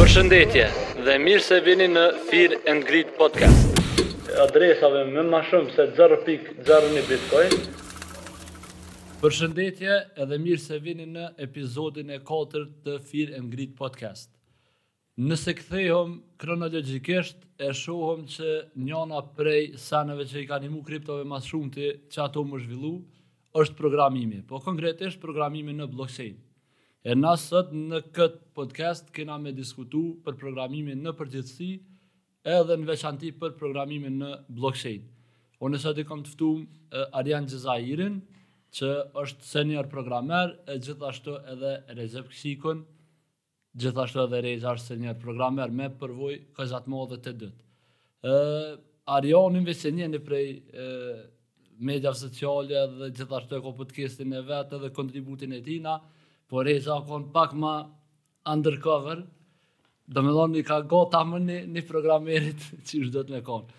Përshëndetje dhe mirë se vini në Fear and Greed Podcast. Adresave me më shumë se 0.01 Bitcoin. Përshëndetje edhe mirë se vini në episodin e katërt të Fear and Greed Podcast. Nëse kthehëm kronologjikisht e shohëm që njana prej seneve që i ka ndihmu kriptove ma së shumti që ato m'u zhvillu është programimi, po konkretisht programimi në blockchain. E na sot në këtë podcast kena me diskutu për programimin në përgjithësi edhe në veçanti për programimin në blockchain. Unë sot i kam të ftum Arian Xhezairin, që është senior programmer e gjithashtu edhe Rexhep Kçikun, Gjithashtu edhe Rexha është senior programer me përvojë goxha t'madhe të dytë. Arianin veç e njeh njeni prej mediave sociale dhe gjithashtu e ko podcastin e vet edhe kontributin e tijna, po Rexha o konë pak ma undercover, domethonë një ka godit ma ni, një programerit qysh do të me konë.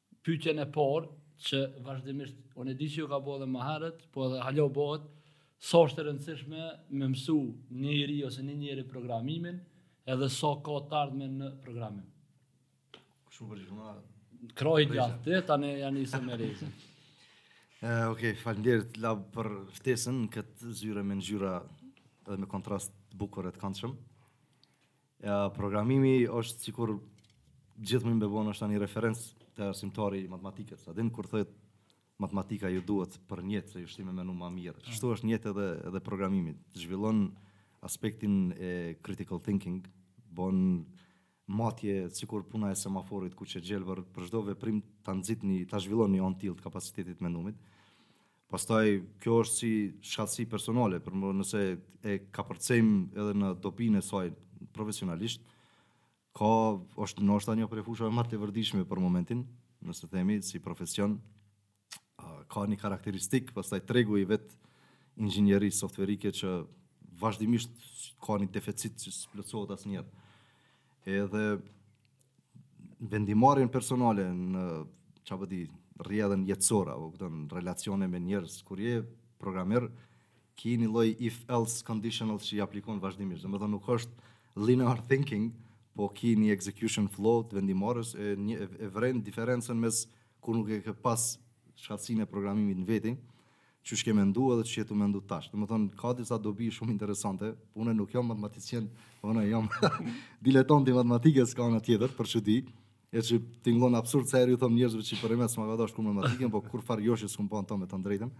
Pyetjen e parë që vazhdimisht, unë e di që ju ka bo edhe më herët, po edhe hala bëhet, sa është e rëndësishme me mësu një i ri ose një njeri programimin, edhe sa ka të ardhme në programim. Shumë përgjithshme... Krejt gjatë, të tani janë i se me rejse. Ok, faleminderit Lab për ftesën në këtë zyre me ngjyra edhe me kontrast bukur të kandshëm. Ja, programimi është sikur gjithmonë e boj veç një referencë te arsimtari i matematikës. A din kur thojke matematika ju duhet për jetë se ju shtin me menu ma mirë. Shtu është njejtë edhe, edhe programimi. T'zhvillon aspektin e critical thinking, bon matje sikur puna e semaforit kuqe gjelbër për çdo veprim të nxit një, ta zhvillon një anë t'tillë të kapacitetit t'mendimit. Pastaj, kjo është si shkathtësi personale, por nëse e kapërcejmë edhe në dobinë e saj profesionalisht, ka, është ndoshta një prej fushave ma të leverdishme për momentin, nëse themi si profesion, ka një karakteristikë, pastaj tregu i vetë inxhinierisë softuerike që vazhdimisht ka një deficit që s'plotësohet asnjëherë. Edhe vendimmarrjen personale në çfarë po di, rrjedhën jetësore, a po kupton, relacione me njerëz, kur je programer, ki një lloj if else conditional që i aplikon vazhdimisht. Domethënë nuk është linear thinking, po ki një execution flow të vendimmarrjes edhe e vren diferencën mes kur nuk e ke pas shkathtësinë e programimit në vetin, Qysh ke mendu edhe qysh je tu mendu tash. Domethonë, ka disa dobi shumë interesante, p'unë nuk jam matematicien, po unë jam diletant i matematikës ka ana tjetër, po çudi, e që tingllon absurd, sa herë ju them njerëzve që për exams më ka dashtë kur me matematiken, po kurrfarë joshje s'kom pa në to me të ndrejten,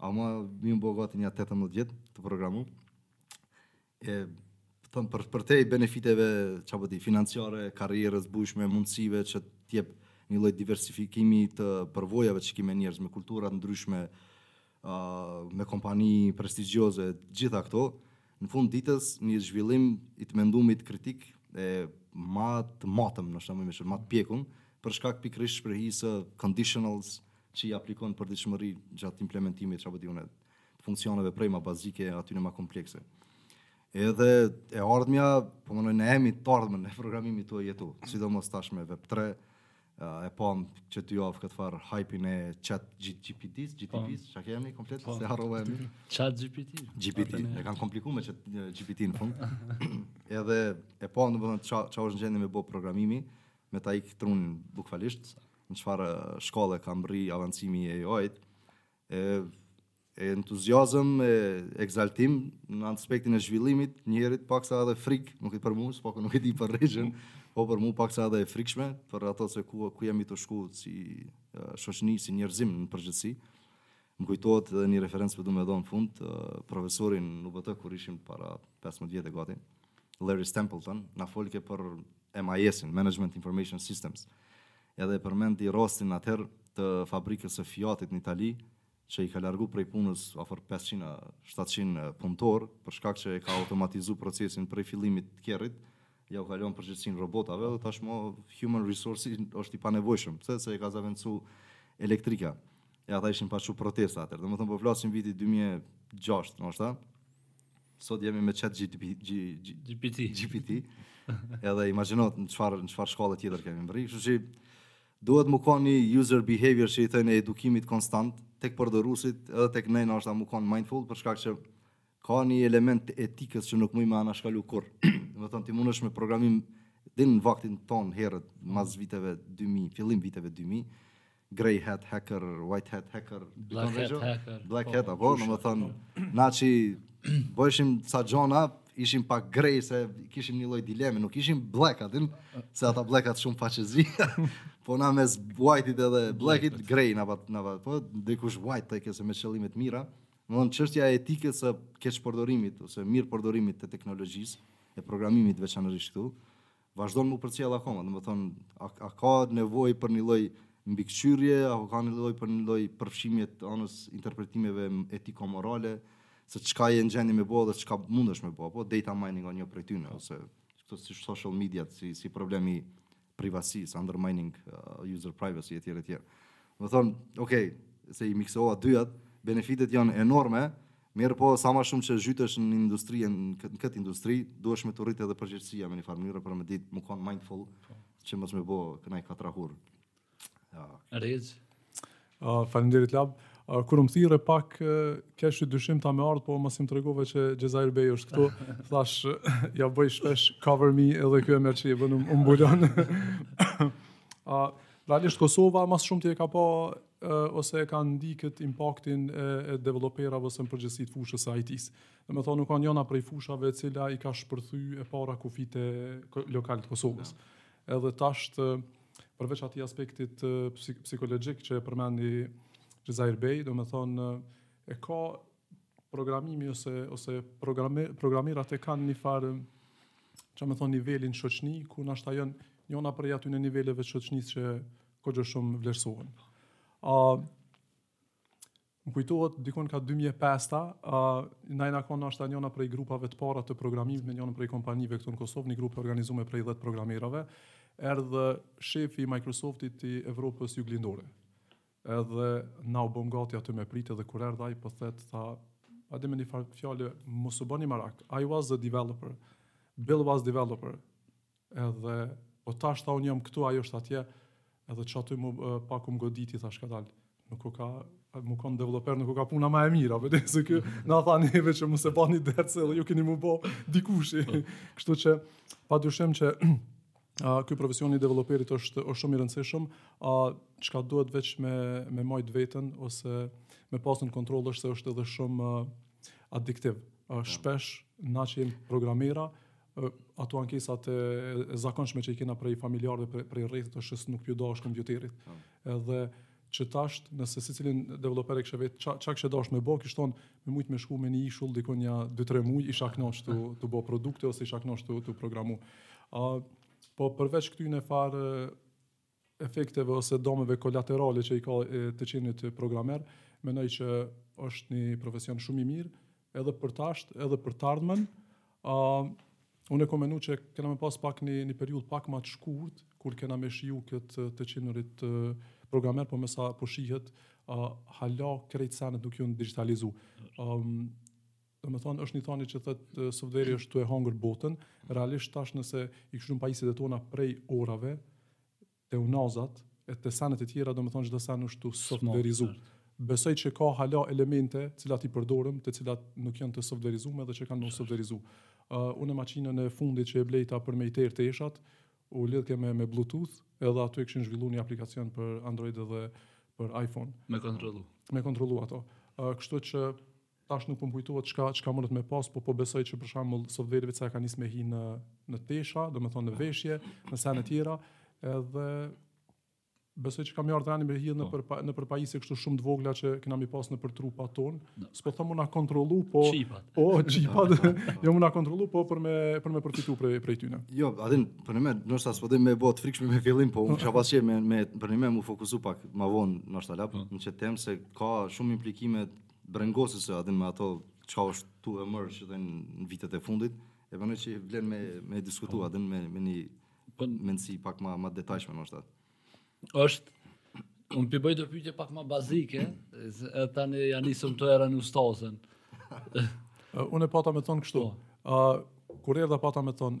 ama m'u m'bo gati një 18 vjet tu programu, E thon për përtej benefiteve çka po di financiare, karrierës, bujshme, mundësive që të jep një lloj diversifikimi të përvojave që ki me njerëz me kultura të ndryshme, uh, me kompani prestigjioze, gjitha këto, në fund ditës një zhvillim i të mendumit kritik e ma të matëm, në shumë më shumë, ma të pjekun, për shkak pikërisht shprehjes conditionals që i aplikon përditshmëri gjatë implementimit çka po di unë funksioneve prej ma bazike aty në ma komplekse. Edhe e ardhmja, po mënojnë e mi të ardhmen e programimit e jetu, sidomos tash me Web3, e pam që dy javë këtë farë hype-in e chat GPT-s, GPT-s, që kemi komplet, po. se harrova e mi. Chat GPT. GPT, e kanë kompliku me chat GPT në fund. Edhe e pam në bëndë që është në gjendje me bo programimi, me ta ik trunë bukvalisht, në çfarë shkalle ka mrri avancimi e jojtë, e e entuziazëm e ekzaltim, në aspektin e zhvillimit njëherit paksa edhe frikë nuk i për mua s'po nuk e di për rrejën po për mua paksa edhe e frikshme për ato se ku ku jemi tu shku si shoqni si njerëzim në përgjithësi më kujtohet edhe një referencë për po du me thonë fund profesorin në UBT kur ishim para 15 vjetë e gati Larry Stapleton na folke për MIS-in Management Information Systems Edhe e përmendi rastin atëherë të fabrikës së Fiatit në Itali, që i ka largu prej punës afër 500 a 700 punëtorë, për shkak që e ka automatizu procesin prej fillimit të kerrit, jau kalon përgjegjësinë robotave dhe tashmo human resource është i panevojshëm, sepse e ka zavendësu elektrika. E ata ishin pas çu protesta atëherë. Domethon, po flasim viti 2006, e tashti, Sot jemi me chat GPT. GPT. Edhe imagjinoje në çfarë, në çfarë shkalle tjetër kemi mbërri. Kështu që duhet me konë një user behavior që i thojnë e edukimit konstant, tek përdoruesit edhe tek ne na është me konë mindful, për shkak që ka një element etikës që nuk muj me anashkalu kurrë. Domethënë, ti mundesh me programim, din në vaktin ton herët, mas viteve 2000, fillim viteve 2000, Grey Hat Hacker, White Hat Hacker, Black Hat Hacker. Black po, Hat, po, apo, domethënë, na që bëshim ca gjana, ishim pak grey, se kishim një lloj dileme, nuk ishim black, atin, se ata black hat shumë faqezi, po na mes white-it edhe black-it, grey, not bad, not bad, po, dikush white, tek se me qëllime të mira, domethon çështja e etikës e keqpërdorimit, ose mirëpërdorimit të teknologjisë, e programimit veçanërisht këtu, Vazhdon m'u përcjell akoma, domethon a, a ka nevojë për një lloj mbikëqyrje apo ka një lloj për një lloj përfshimje të anës interpretimeve etiko-morale se çka je në gjendje me bë dhe çka mundesh me bë, po data mining është një prej tyre ose këto si social media si si problemi privatësisë, undermining uh, user privacy etj etj. Domethon, okay, se i miksova dyat, benefitet janë enorme, Mirëpo, sa më shumë që zhytesh në industri e në këtë industri, duhet me t'u rritë edhe përgjegjësia me një farë mënyrë për me ditë me konë mindful po. që mos me bo naj katrahurë. Ja. Rriz? Uh, Falimderit Lab. Uh, kur më thirre pak, uh, kesh i dyshimtë a me ardhë, po masi më tregove që Xhezair Bej është këtu. Thash, uh, ja bëj shpesh cover me edhe kjo e mërë që i bënë më mbulon. uh, Realisht Kosova ma së shumti e ka po ose e kanë ndi këtë impaktin e developerave ose në përgjithësi të fushës së IT-së. Domethonë, u konë njona prej fushave e cila i ka shpërthy e para kufijtë lokal të Kosovës. Ja. Edhe tashti, përveç ati aspektit psikologjik që e përmendi Xhezair Bej, domethonë, e ka programimi ose ose programe, programerat e kanë një farë domethonë niveli n'shoqni, ku nashta janë njona prej atyne niveleve t'shoqnisë që kogja shumë vlerësohen. A, më kujtohet, dikun kah 2005-ta, a, na jena konë nashta njona prej grupave të para të programimit me njona prej kompanive këtu në Kosovë, një grupë e organizume prej 10 programerave, erdh shefi i Microsoftit i Evropës Juglindore. Edhe na u bëmë gati aty me prit edhe kur erdh ai po thet tha a di me një farë fjale mos u bëni marak I was the developer Bill was developer edhe po tash tha unë jam këtu ai është atje edhe qaty mu pak um goditi thash kadal nuk koka me kon developer nuk koka puna ma e mira për se ky na tha neve që mos e bani dert se edhe ju keni m'u bo dikushi kështu që pa dyshim që A ky profesion i developerit është është shumë i rëndësishëm, a çka duhet veç me me majt veten ose me pas nën kontroll është se është edhe shumë adiktiv. A po. shpesh na që jemi programera ato ankesat e, e zakonshme që i kena prej familjarëve prej, prej rrethit është se nuk p'iu dahesh kompjuterit. Po. Edhe qitash nëse secilin developer e kishe vetë çka kishe dasht me bo, kish thonë me mujt me shku me një ishull dikun nja 2-3 muaj, isha kënaq tu bo produkte ose isha kënaq tu programu. Ë uh, po përveç këtyne farë efekteve ose domeve kolaterale që i ka e, të qenit programer, mendoj që është një profesion shumë i mirë, edhe për tashtë, edhe për t'ardhmen. Uh, unë e kom menu që kena me pas pak një, një periudhë pak ma të shkurt, kur kena me shiju këtë të qenurit uh, programer, po me sa po shihet, uh, hala krejt senet nuk jonë digitalizu. Um, domethonë, është një thani që thotë softveri është tu e hangër botën, realisht tash nëse i kqyrim pajisjet e tona prej orave, te unazat e te senet e tjera domethënë çdo sen është tu u softverizu. Besoj që ka hala elemente të cilat i përdorëm, të cilat nuk janë të softverizume dhe që kanë me u softverizu. Unë maqinën e fundit që e blejta për me i terë teshat, u lidhke me me bluetooth, edhe aty e kishin zhvillu një aplikacion për Android edhe për iPhone. Me kontrollu. Me kontrollu ato. Kështu që Tash nuk po më kujtohet çka çka mundet me pas, po po besoj që për shembull softveri veç e ka nis me hi në në tesha, domethënë në veshje, në sene tjera, edhe besoj që ka me ardh tani me hi në po. për në për pajisje kështu shumë të vogla që kena me i pas nëpër trupa tonë. No. S'po them me na kontrollu, po çipat. Po çipat. jo me na kontrollu, po për me për me përfitu prej prej tyne. Jo, atë për më, do të s'po them me u bo t'frikshëm në fillim, po unë qef e pata me me për me m'u fokusu pak më vonë në shtalap, po. në qët temë se ka shumë implikime Brengosëse a din me ato çka është tu ndodhë edhe në vitet e fundit, e besoj që vlen me, me diskutu po. a din me, me një po. mendësi pak ma, ma detajshme në është është Unë po bëj do pyetje pak ma bazike, e tani janë nisem te tjera në ustazën. Unë e pata me thonë kështu, po. kur erdha pata me thonë,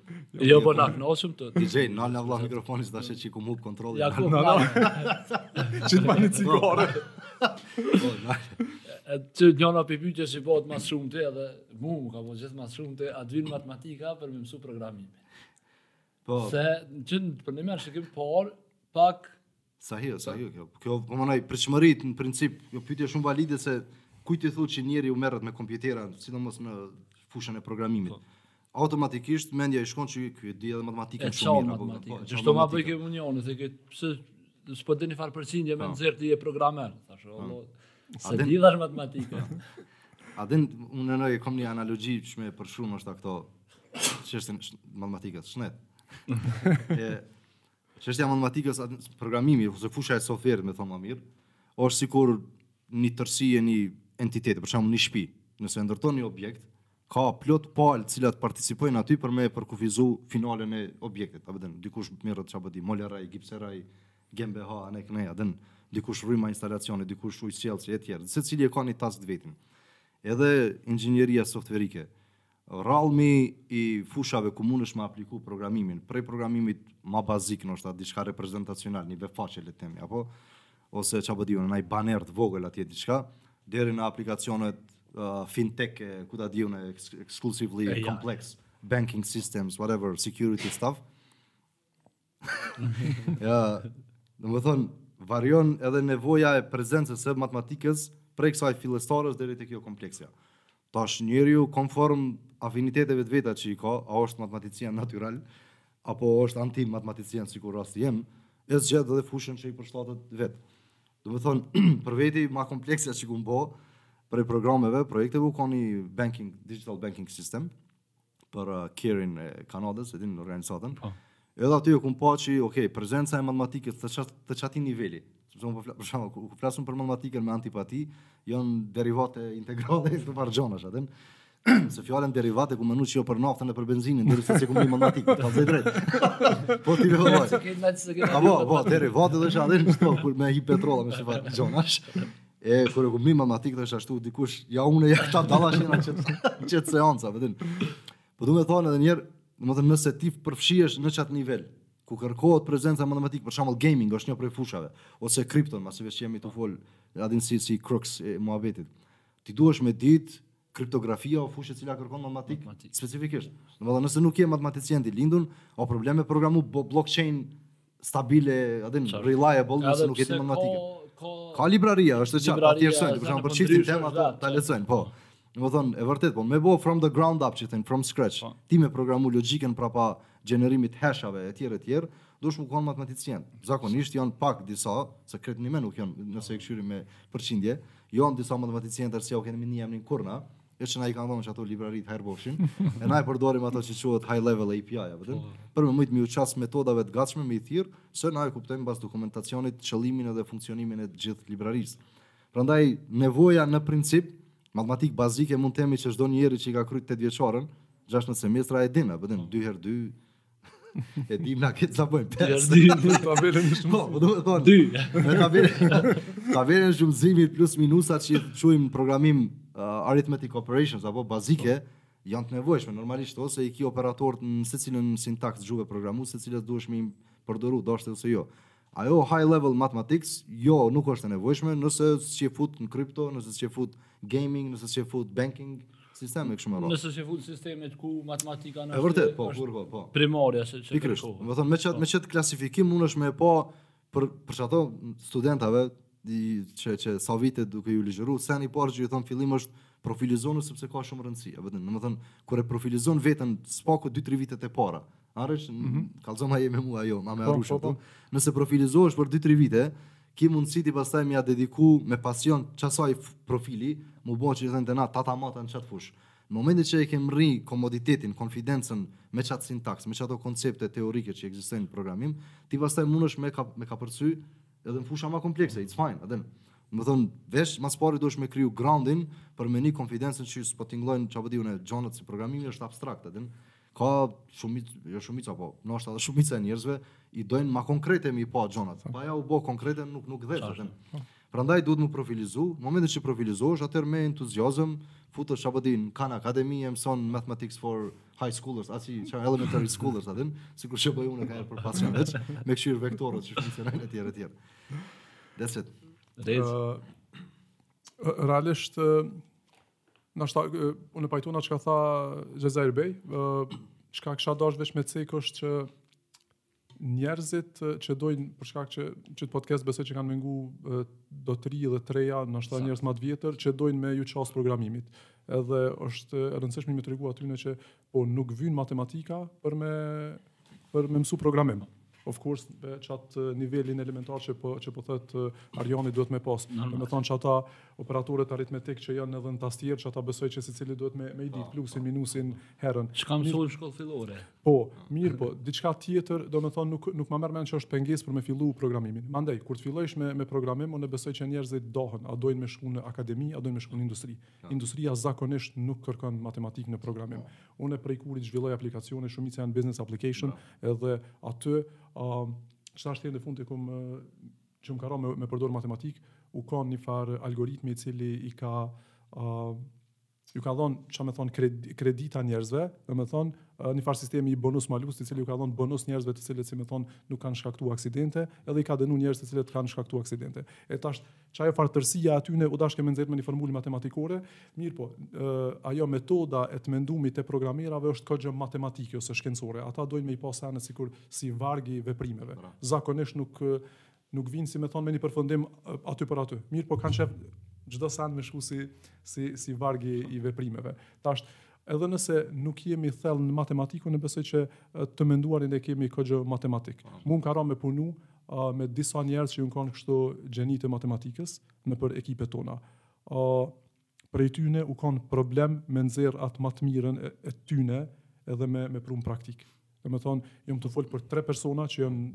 Jo, po na knaqëm. DJ, na la vllah mikrofonin se tash e hiku mu kontrollin. Ja ku. Çi të bani cigare. Po, na. Te njëna prej pyetjeve që bëhet ma shumë të edhe mu më ka bo gjithë ma shumti a vyn matematika për me mësu programimin. Po. Se në qënë për një mërë që kemë parë, pak Sahi o, sahi o kjo. Kjo po m'vjen n'pritshmërit në princip, kjo pyetje shumë valide se kujt i thotë që njeriu merret me kompjutera, sidomos në fushën e programimit. Po. Automatikisht mendja i shkon që ky e di edhe matematikën shumë mirë apo. Po, qeto m'i bojn edhe mu njonin se këtë pse s'po dini far përqindje me po. nxjerr ti je programer, thashë, po. Vallah. S'e di bash matematikë. A din unë e kam një analogi që më pëlqen shumë për këtë çështjen matematikës, shnet. Çështja e matematikës, programimi ose fusha e softverit, me thënë ma mirë, është sikur një tërësi e një entiteti, për shembull një shpi. Nëse ndërton një objekt, ka plot palë të cilat participojnë aty për me përkufizu finalen e objektit. A po din, dikush merret ça po di, moleraj, gipseraj, gjëmbe ha, anë e kënd, a din, dikush rryma instalacioni, dikush ujësjellës etj. Secili e ka një task të vetin. Edhe inxhinieria softuerike Llojllojmi i fushave ku mundesh me apliku programimin, prej programimit ma bazik, nëse është diçka reprezentacional, një vebfaqe le t'themi, apo, ose ça po di unë, naj baner të vogël atje diçka, deri në aplikacionet uh, fintech, e, ku ta di unë, ex- exclusively E, ja. complex, banking systems, whatever, security stuff, ja, domethënë, varion edhe nevoja e prezencës së matematikës prej kësaj fillestares deri te kjo kompleksja. Tash njeriu konform afiniteteve të veta që i ka, a është matematician natural, apo është anti-matematician sikur rasti jem, e zgjedh edhe fushën që i përshtatet vetë. Domethënë, për veti ma kompleksja që e kom bo, prej programeve, projekteve u kon një banking, digital banking system, për uh, Kerin e Kanadës, e din në organizatën. Po. Edhe aty e kum pa qi, ok, prezenca e matematikës të qat të qati niveli. Sepse unë po për shembull, kur, kur flasim për matematikën me antipati, janë derivate integrale te marr gjonash a din. Se fjalën derivate kum menu që jo për naftën e për benzinën, dhe se se kum menu matematikë, të të drejt. Po ti vëlla. A bo, bo, derivate dhe shë adhe në shto, kur me hi petrola me shifra gjonash. E kur e kum bo matematikë thash ashtu dikush, ja unë ja ta dalla she na qe qeto seanca, e vërtet. Po du me thonë edhe një herë, domethënë nëse ti përfshihesh në qat nivel, ku kërkohet prezenca matematike, për shembull gaming është një prej fushave, ose kripto, masi veç jemi tu fol, a din si si crux e muhabetit. Ti duhesh me ditë Kriptografia o fushë e cila kërkon matematik, matematik. specifikisht. Domethënë nëse nuk je matematicien i lindun, o problem me programu bo blockchain stabile, a din, reliable, nëse nuk je ti matematikë. Ka, ka libraria, është e qartë, atje është, për shembull për qit po tema ato ta lexojnë, po. Domethonë, e vërtet, po me bo from the ground up që thënë, from scratch, po. ti me programu logjikën prapa gjenerimit heshave e tjerë e tjerë, dush me konë matematicien. Zakonisht janë pak disa, se krejt njeni nuk janë, nëse e kqyri me përqindje, Jon disa matematicien që s'ia kemi ni emnin kurrë na, e që na i kanë dhonë qato librarit hajr bofshin, e na i përdorim ato që quhen high level API, e vërtet, po. për me mujt me iu qasë metodave të gatshme me i thirrë, se na i kuptojmë pas dokumentacionit, qëlimin edhe funksionimin e gjithë librarisë. Prandaj, nevoja në princip, matematikë bazike mund t'themi që çdo njeri që i ka kry t'dy, katër, gjashtë semestra e din, e vërtet, dy herë dy, E dim na këtë sa bëjmë pesë. Ja, dy, në tabelën e shumë. Po, domethonë. Dy. Në tabelën, tabelën e shumëzimit plus minusa që i quajmë programim uh, arithmetic operations apo bazike, po. janë të nevojshme normalisht se i ki operatorët në secilën sintaks t'gjuhëve programuese, të cilat duhesh me i përdor deshte ose jo. Ajo high level mathematics jo nuk është e nevojshme nëse s'je fut në crypto, nëse s'je fut gaming, nëse s'je fut banking, sisteme kështu me radhë. Nëse s'je fut sistemet ku matematika në është. E vërtet, po, kur po, po. Primarja se çfarë. Pikërisht. Domethonë me qat po. me qat klasifikim unë gjithë e po për për qato studentave qe qe sa vite duke ju ligjëru, seni parë që ju thom n'fillim është profilizonu sepse ka shumë rëndësi. E vërtet, domethonë kur e profilizon veten s'paku 2-3 vitet e para, Arrsh, mm -hmm. kallxon a je me mua jo, ma me po, arrush po, po. Nëse profilizohesh për 2-3 vite, ki mundësi ti pastaj me iu dediku me pasion qasaj profili, me u bo që thënë na tata mata në qat fush. Në momentin që e ke mrri komoditetin, konfidencën me qat sintaks, me qato koncepte teorike që ekzistojnë në programim, ti pastaj mundesh me ka, me kapërcy edhe në fusha më komplekse, it's fine, a din. Domethon, veç ma s'pari duhesh me kriju groundin për me një konfidencën që s'po tingëllojnë ça po di unë gjonat si programimi është abstrakt, a din. ka shumit, jo shumica, po, nashta edhe shumica e njerëzve, i dojnë ma konkrete m'i pa gjanat. Pa ja u bo konkrete nuk, nuk dhe, të po. Prandaj duhet m'u profilizu, në momentin që profilizohesh, atëherë me entuziasm, futu te, ça po di, Khan Academy, e mëson mathematics for high schoolers, a ç'i, elementary schoolers, atëherë, sikur që bëj unë e kam për pasion, veç, me kqyr vektorët që funksionajnë e tjera tjera. That's it. That's it. Uh, realisht, uh, Nashta, unë pajtohna çka tha Xhezair Bej, çka kisha dasht veç me cek është që njerëzit që dojnë, për shkak që, këtë podcast besoj që kanë me ngu do të ri dhe të reja, nashta njerëz ma të vjetër, që dojnë me ju qasë programimit. Edhe është e rëndësishme me ju tregu atyne që Po nuk vyn matematika për me për me mësu programim. Of course, bile, qat nivelin elementar që po që po thot Arjani duhet me pas. Domethonë qata operatorët aritmetik që janë edhe në tastier, qata besoj që secili duhet me me i ditë po. plusin, minusin herën. Çka mësojmë në shkollë fillore? Po, mirëpo, diçka tjetër, domethonë nuk nuk ma merr mendja që është pengesë për me fillu programimin. Mandej, kur të fillosh me me programim, unë besoj që njerëzit dahen, a dojnë me shku në akademi, a dojnë me shku në industri. Industria zakonisht nuk kërkon matematikë në programim. Unë prej kurit zhvilloj aplikacione, shumica janë business application, edhe aty qeta është të fundit e kam që më ka ra me, me përdor matematikë, u kon një far algoritmi i cili i ka uh, ju ka dhon qysh me thon kredita njerëzve, domethon një far sistemi i bonus malus, i cili ju ka dhon bonus njerëzve të cilët si me thon nuk kanë shkaktuar aksidente, edhe i ka dënu njerëzit të cilët kanë shkaktuar aksidente. E tash Qajo farë tërësia e tyne u dashke me nxjerr me një formulë matematikore, mirëpo, ajo metoda e të mendumit e programerave është goxha matematike ose shkencore. Ata dojnë me i pa senet sikur si varg i veprimeve. Pra. Zakonisht nuk nuk vijnë si me thonë me një përfundim aty për aty. Mirëpo kanë qef çdo sen me shku si si si varg i veprimeve. Tash edhe nëse nuk jemi thellë në matematikë, unë besoj që të menduarin e kemi goxha matematik. Po. Mu m'ka ra me punu uh, me disa njerëz që jon kon kështu gjeni të matematikës nëpër ekipet tona. Uh, prej tyne u kon problem me nxjerr atë ma të mirën e, e tyne edhe me, me pru në praktikë. Domethonë, jam tu fol për tre persona që janë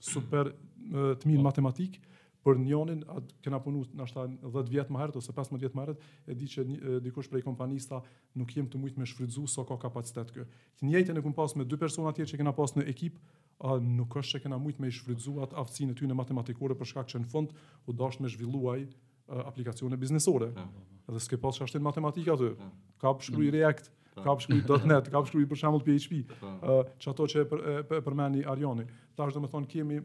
super të mirë po. në matematikë, për njonin, atë kena punu nashta 10 vjet ma herët, ose 15 vjet ma herët, e di që një, dikush prej kompanisë tha nuk jem tu mujt me shfrytëzu sa sa ka kapacitet ky. Të njëjtën e kam pas me dy persona tjerë që kena pas në ekip, a, nuk është që kena mujtë me shfrytëzu atë aftësinë e tyne matematikore, për shkak që në fund u dasht me zhvillu aj aplikacione biznesore. Po, po, po. Edhe s'ke pas shans ta shtin matematika aty. Ka pë shkruj mm. React, ka pë shkruj.NET, ka pë shkruj për shembull PHP. Qato që e përmeni Arjoni. Tash domethonë kemi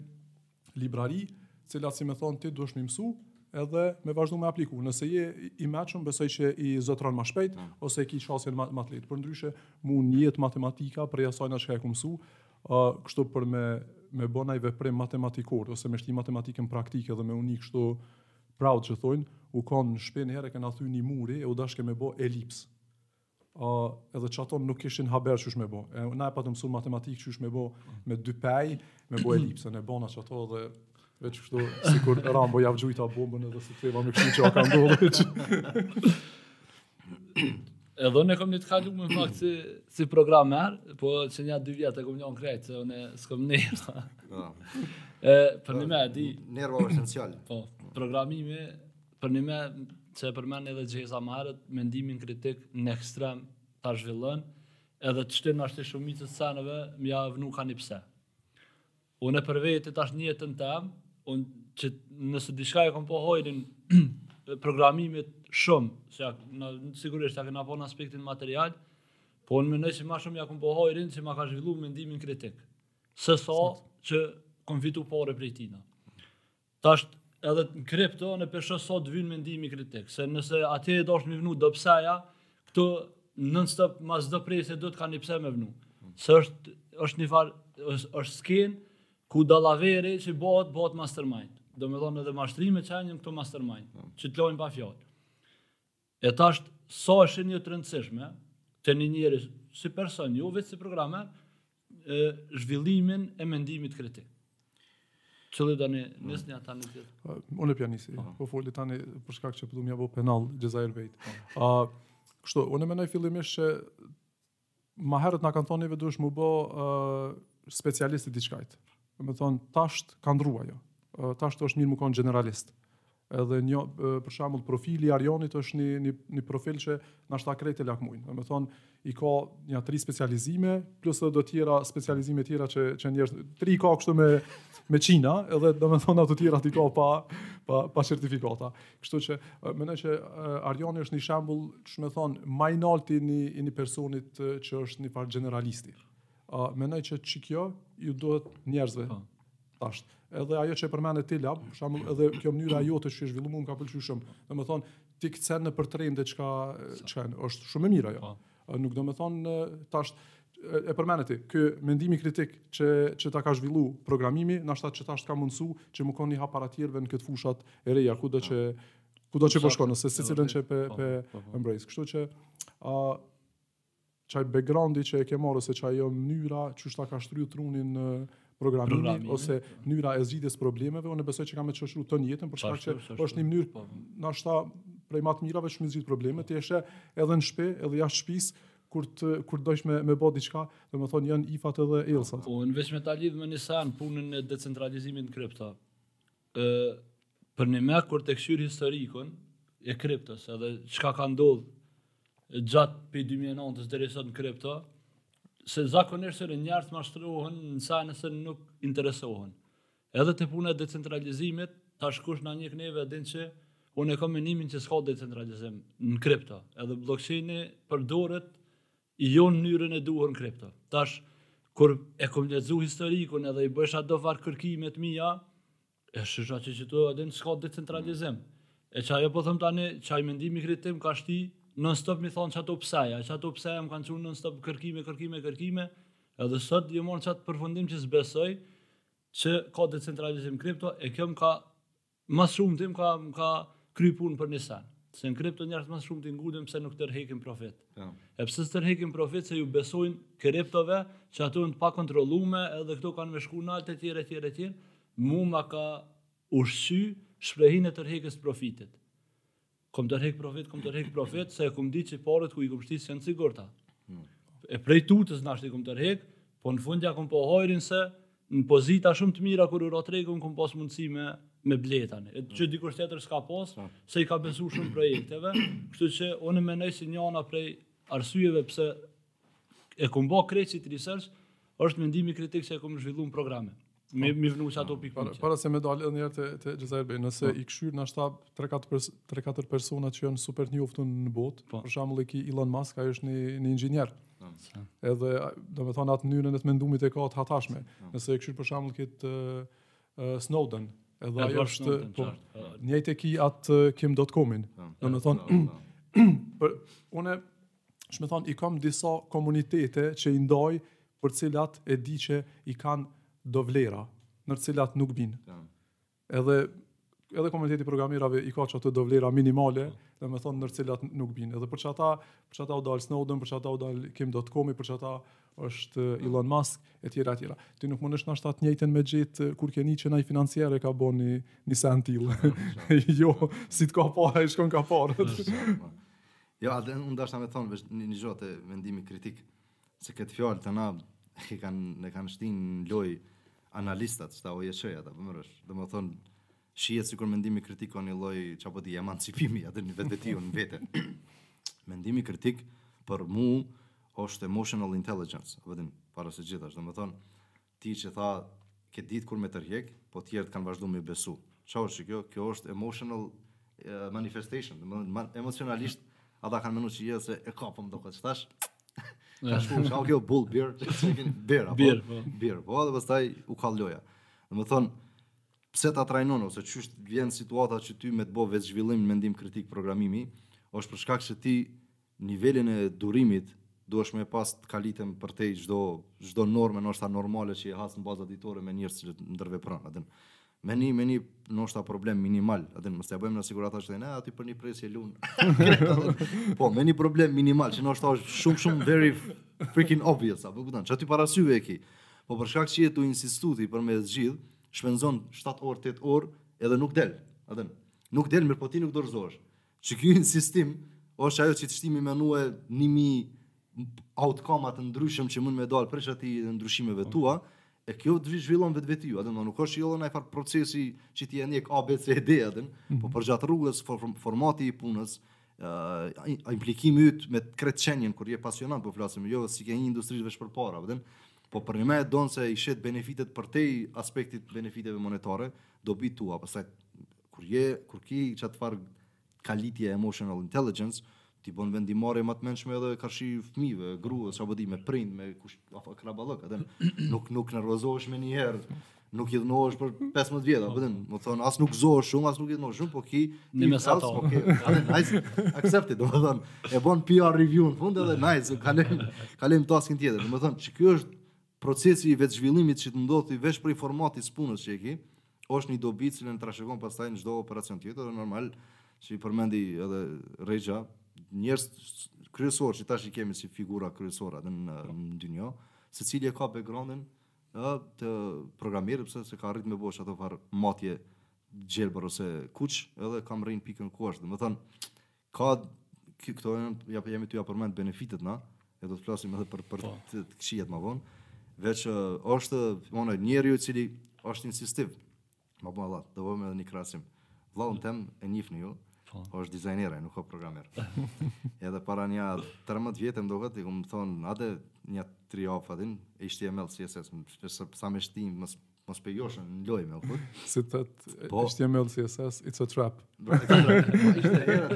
librari, t'cilat si me thonë ti duhesh me i mësu, edhe me vazhdu me apliku. Nëse je i meçëm, besoj që i zotëron ma shpejt, ose e ki qasjen ma të letë. Për ndryshe, mun me jetë matematika, prej asajna çka je ku mësu, A, kështu për me, me bo naj veprim matematikor, ose me shti matematikën praktike dhe me u ni kështu proud që thonë, u konë në shpi njëherë e kanë thy një muri e u dashke me bo elips. A, edhe qata nuk kishin haber qysh me bo. E, na e patëm mësu matematikë qysh me bo me dy pej, me bo elipsën, e bona qato dhe Veç kështu, sikur Rambo jav gjujta bombën edhe s'e ktheva më kështu çka ka ndodhë dhe që... Edhe unë e kom një të kalu në fakt si, si programer, po qe nja dy vjetë e kom lon krejt, se unë e s'kom një. Po. për një me e di... Nervo esencial. Po, programimi, për një me që e përmen edhe Xhezairi ma herët, mendimin kritik në ekstrem të zhvillon, edhe të shtin që të shumicës seneve, m'ja vënu ka një pse. Unë për vete tash në jetën tem, unë që nëse diçka ja kom pa hajrin programimit shumë, se ja, në, sigurisht ja kena pa në aspektin material, po unë menoj që ma shumë ja kom pa hajrin që ma ka zhvillu mendimin kritik. Se sa që kom fitu pare prej tina. Tash edhe në kripto në pesëqind sot vyn mendimi kritik, se nëse atje dush me i vnu do pse-ja, këtu nonstop mas çdo presje do ka një pse me vnu. Se është është një far, është, është skenë ku dallaveri që bëhet bëhet mastermind. Domethënë edhe mashtrime që janë kaq mastermind, që të lojnë pa fjalë. E tash sa e shihni ju të rëndësishme te një njëri si person, jo veç si programer, zhvillimin e mendimit kritik. Cili do në njës një ata në të gjithë? Unë e p'ja nisi, po. po foli tani për shkak që po du m'ja bo penal, Xhezair vetit. Kështu, unë e menaj fillimisht që Ma herët na kanë thonë neve duhesh m'u bo uh, specialist i diçkajt. Domethonë tash ka ndrru ajo. Uh, tash është mirë m'u kon generalist. Edhe një uh, për shembull profili i Arjonit është një një, një profil që nashta krejt e lakmujnë. Domethonë i ka nja tri specializime plus edhe do tjera specializime tjera që që nja tri i ka kështu me me Çina, edhe domethonë ato tjerat i ka pa pa pa certifikata. Kështu që mendoj që Arjoni është një shembull, si me thon, ma i nalti i një, i një personit që është një far generalisti. Ë uh, mendoj që qikjo ju duhet njerëzve. Po. Tash, edhe ajo që e përmende ti Llap, për shembull, edhe kjo mënyra jote që u zhvillu mu m'ka pëlqy shumë. Domethënë, ti kcen nëpër trende çka është shumë e mirë ajo. Po. Nuk domethonë tash e përmende ti, ky mendimi kritik që që ta ka zhvillu programimi, nashta që tash ka mundsu që me konë ni hap para tjerëve në këtë fushat e reja, kudo që kudo që po shkon, ose secilën që pe, po, pe po, po. embrace. Kështu që a, qaj backgroundi që e ke marrë, se qajo mënyra, që ta ka ushtru trunin në, programimi Programi, ose mënyra e zgjidhjes problemeve, unë besoj që ka me t'shoqëru tonë jetën për shkak se është një mënyrë po. nashta prej më të mirave me i zgjidh problemet, ti edhe në shtëpi, edhe jashtë shtëpisë, kur t'kur dosh me me bë diçka, domethënë janë ifat edhe ilsat. Po, unë veç me ta lidh me një sen punën e decentralizimit në kripto. Ë për një me kur të kqyr historikun e kriptos edhe çka ka ndodhë gjatë prej 2009-ës deri sot në kripto, se zakonisht njerzt mashtrohen në sa nëse nuk interesohen. Edhe te puna e decentralizimit, tash kush na njeh neve e din që unë e kom menimin që s'ka decentralizim në kripto, edhe blockchain-i përdoret Jo në mënyrën e duhur në kripto. Tash, kur e kom lexu historikun edhe i bësha do far kërkime të mia, e shihsha që çka ta di s'ka decentralizim. E qajo po thom tani, qaj mendimi kritik m'ka shti, non stop me i thonë qato pse-ja, qato pse-ja më kanë çu n' non stop kërkime, kërkime, kërkime, edhe sot jom n'qat përfundim që s'besoj, që ka decentralizim n'kripto, e kjo më ka Më shumti më ka më ka kry punë për një sen. Se në kripto njerzt më shumti nguten pse nuk tërheqin profit. Po. E pse s'tërheqin profit se ju besojnë kriptove që ato janë të pakontrollume edhe këto kanë me shku nalt etj etj etj. Mu ma ka ushqy shprehinë e tërheqjes të profitit. Kom tërhek profit, kom tërhek profit, se e kom ditë që paret ku i kom shti s'janë sigurta. Hmm. E prej tutës nashta i kom tërhek, po në fund ja kom pa hajrin se në pozita shumë të mira kur u rrxu tregu unë kom pas mundësi me, me ble tani. E që dikush tjetër s'ka pas, hmm. se i ka besu shumë projekteve, kështu që unë menoj si njana prej arsyeve pse e kom bë krejt si research, është mendimi kritik se e kom zhvillu n'programim. Me me vnu qat topic. Para, para se me dal edhe një herë te te Xhazair Bey, nëse po. i kqyr nashta 3-4 pers 3-4 persona që janë super të njoftun në botë, po. për shembull e ki Elon Musk, ai është një një inxhinier. Po. Edhe domethënë atë mënyrën e të mendumit e ka të hatashme. Nëse e kqyr për shembull kit ëh, Snowden, edhe ai është po, njëjtë e ki atë Kim.com-in. Domethënë pra unë sha me thonë, i kam disa komunitete që i ndjek për cilat e di që i kanë do vlera, nën cilat nuk binë. Po. Edhe edhe komuniteti i programerave i ka qato do vlera minimale, po. domethonë, nën cilat nuk binë. Edhe për qata, për qata u dalë Snowden, për qata u dalë Kim.com, për qata është po. Elon Musk, e tjera, e tjera. Ti nuk munesh nashta atë njëjtën me gjetë, kur keni që naj financier ka bo një, një sen jo, si të ka parë, e shkon ka parë. Jo, atë unë dashta me thonë veç një, një gjë te mendimi kritik se këtë fjalë te na e kanë e kanë shti në lojë analistat, çta o jeshë ata, po merr vesh. Domethënë shihet sikur mendimi kritik ka një lloj ça po di emancipimi a din, vetë ti unë vetë. mendimi kritik për mu është emotional intelligence, vetëm para së gjithash, domethënë Ti që tha ke dit kur me tërhjek po tjert kan vazhdu me besu ça osht qekjo kjo osht emotional manifestation domethën emocionalisht ata kan menu që yes e kapëm do këtë qetash ka shku qekjo bull bear bear apo beer po bear po dhe pastaj u kall loja domethën pse ta trajnon ose qysh vjen situata që ty me të bë vetëzhvillim mendim kritik programimi është për shkak se ti Nivelin e durimit duhesh me e pas të kalitem përtej çdo çdo norme noshta normale që i has në baza ditore me njerëz që ndërvepron, a din. Me ni me ni noshta problem minimal, a din, mos ja bëjmë na sikur ata që thonë, "Ah, aty për një presje lun." po, me një problem minimal që noshta është shumë shumë very freaking obvious, a po kupton? Qaty para syve e ki. Po për shkak që je tu insistu ti për me zgjidh, shpenzon 7 orë, 8 orë edhe nuk del. A din. Nuk del, mirë po ti nuk dorëzohesh. Qeky insistim është ajo që të shtin me menu një mijë outcome të ndryshëm që mund me dalë prej qatyne ndryshimeve tua, e kjo të zhvillon vetvetiu, a din, nuk është jo dhe njëfarë procesi që ti e njek A, B, C, D, a din, mm -hmm. po përgjatë rrugës, for, formati i punës, uh, implikimi yt me krejt qenjen, kur je pasionat, po flasim, jo, si ke hi n'industri ti veç për para, a din, po përnime e don se i sheh ti benefitet përtej aspektit benefiteve monetare, dobitë tua, pasaj Kur je, kur ki qatë farë kalitje emotional intelligence, ti bën vendimmarrje më të mendshme edhe karshi fëmijëve, gruas, ça po di me prind, me kush apo kraballok, a din, nuk nuk nervozohesh menjëherë nuk idhnohesh për 15 vjet, a po din, domethon as nuk gzohesh shumë, as nuk idhnohesh shumë, po ki në mes ato. Okej, okay, nice. Accepted, do të thon. E bën PR review në fund edhe nice, kalojm kalojm taskin tjetër. Do të thon, qeky është Procesi i vetëzhvillimit që të ndodh ty veç prej formatit t'punës që e ki, osht ni dobi të cilën e trashëgon pastaj në çdo operacion tjetër dhe normal që i përmendi edhe Rexha, njerzt kryesor që tash i kemi si figura kryesore edhe në në dynjo, secili e ka backgroundin ë të programerit pse, se ka arrit me bo qato farë matje gjelbër ose kuq edhe ka mrri në pikën ku është, domethënë Ka këto ja po jemi tu ia përmend benefitet na, e do të flasim edhe për për po. të këqijat më vonë. Veç është unë njeriu i cili është insistiv. Ma bën Allah, do bëjmë edhe një krahasim. Vllaun tem e njihni ju. Po. po është dizajner, nuk o programer. edhe para një 13 vjetë më duket, i kam thon, "Hajde një tri javë fatin, HTML, CSS, më sa më shtim, më Po s'pe joshën, në loj me u fut. Si thotë, po, HTML e CSS, it's a trap. Po, po, ishte era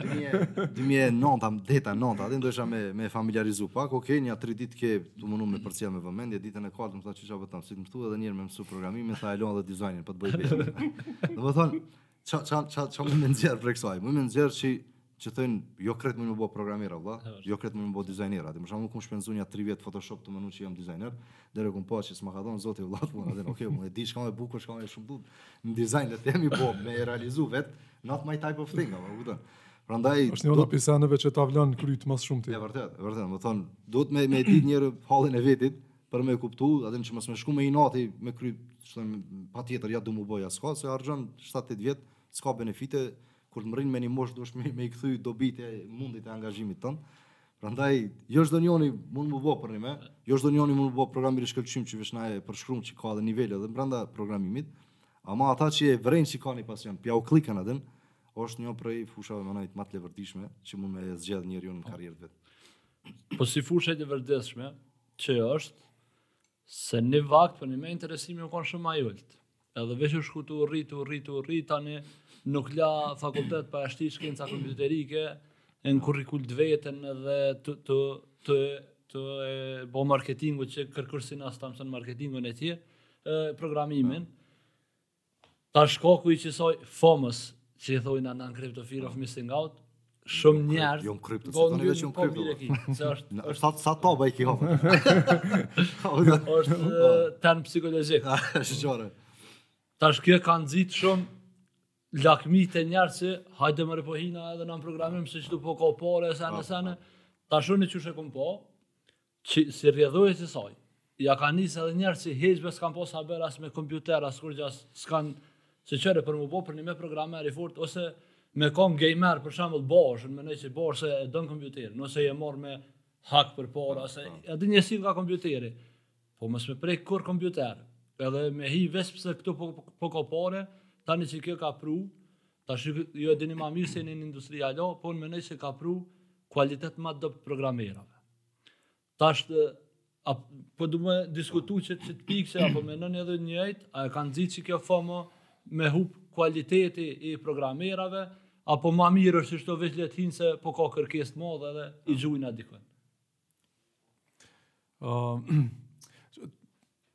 2000 e teta, nonta, dojsha me, me familiarizu pak, ok, një tri dit ke tu u munu me përcjell me vëmendje, ditën e katërt, më tha që që bëtam, si të më thu edhe një herë me mësu programim, me tha e lo edhe dizajnin, për po të bëj be. Do me thonë, ça, ça, ça, ça mujm me nxjerr prej kësaj? Mujm me nxjerr që që thënë, jo krejt munen me u bo programera, vlla, jo krejt munen me u bo dizajnera, edhe unë shumë kom shpenzu nja 3 vjet Photoshop tu menu që jam dizajner, deri e kom pa që s'ma ka dhonë zoti vlla të mëna, edhe unë okej, me e ditë çka ma bukur, çka ma shumë du, në dizajn dhe temi bo, me e realizu vetë, not my type of thing, a po kupton. Prandaj... është një prej seneve që ta vlon krytë ma shumë ty. E vërtet, e vërtet, me thonë, duhet me, me dit njeri hallin e vetit, për me kuptu, atë në që mësë me shku me inati, me krytë, patjetër, ja du me u bo ja s'ka, se harxhon 7-8 vjet, s'ka benefite, Kur të mrrin me një moshë duhesh me, me i kthy dobitë e mundit e angazhimit ton. Prandaj jo çdo njeri mund të bëhet përnime, jo çdo njeri mund të bëhet programer i shkëlqyem që veç na e përshkruan që ka edhe nivele edhe brenda programimit. Ama ata që e vërejnë se e kanë pasion, po ju klikon atë, është një prej fushave menoj ma të leverdishme që mund me zgjedh njeri unë në po. karrierë të vet. Po si fushë e leverdishme që është, Se një vakt përnime interesimi u konë shumë ma i ultë. Edhe veç u shku tu u rrit, tu u rrit, tu u rrit, tani nuk la fakultet pa i shti shkenca kompjuterike, në kurrikulë të veten edhe të, të, të, tu e bo marketingun që kurrkush si na s'ta mëson marketingun e tje, programimin. Tash shkaku i qësaj FOMO-s, që i thojna në kripto fear of missing out, shumë njerëz, jo në kripto, s'e thojnë veç në kripto, sa të ta bëj kjo, është term psikologjik, tash kjo ka nxit shumë, lakmi te njerëz që, hajde more po hina edhe unë në programim, se qetu po ka pare, e sene, e sene, tash unë qeshtu e kom po, Që si rrjedhojë e saj, ja ka nisë edhe njerëz që hiç be s'kan pas haber as me kompjuter, as kurgja as, s'kan çehre për me u bo përnime programer i fort, ose me kon gamer për shembull bash, unë mendoj se bash se e don kompjuterin, ose e mor me hak përpara, po, ose po. e di një sil nga kompjuteri. Po mos me prek kurrë kompjuter. Edhe me hi veç pse këtu po po, po ka pare, tani qekjo ka pru, tash ju jo e dini ma mirë se në industri alo, po unë mendoj se ka pru kualitet ma të dobët të programerave. Tash po du me diskutu qetë pikë se a po menon edhe njëjt, a e ka nxit qekjo FOMO me hup kualiteti i programerave, apo ma mirë është qishtu veç le të hinë se po ka kërkesë të madhe dhe i gjujna dikon. Uh,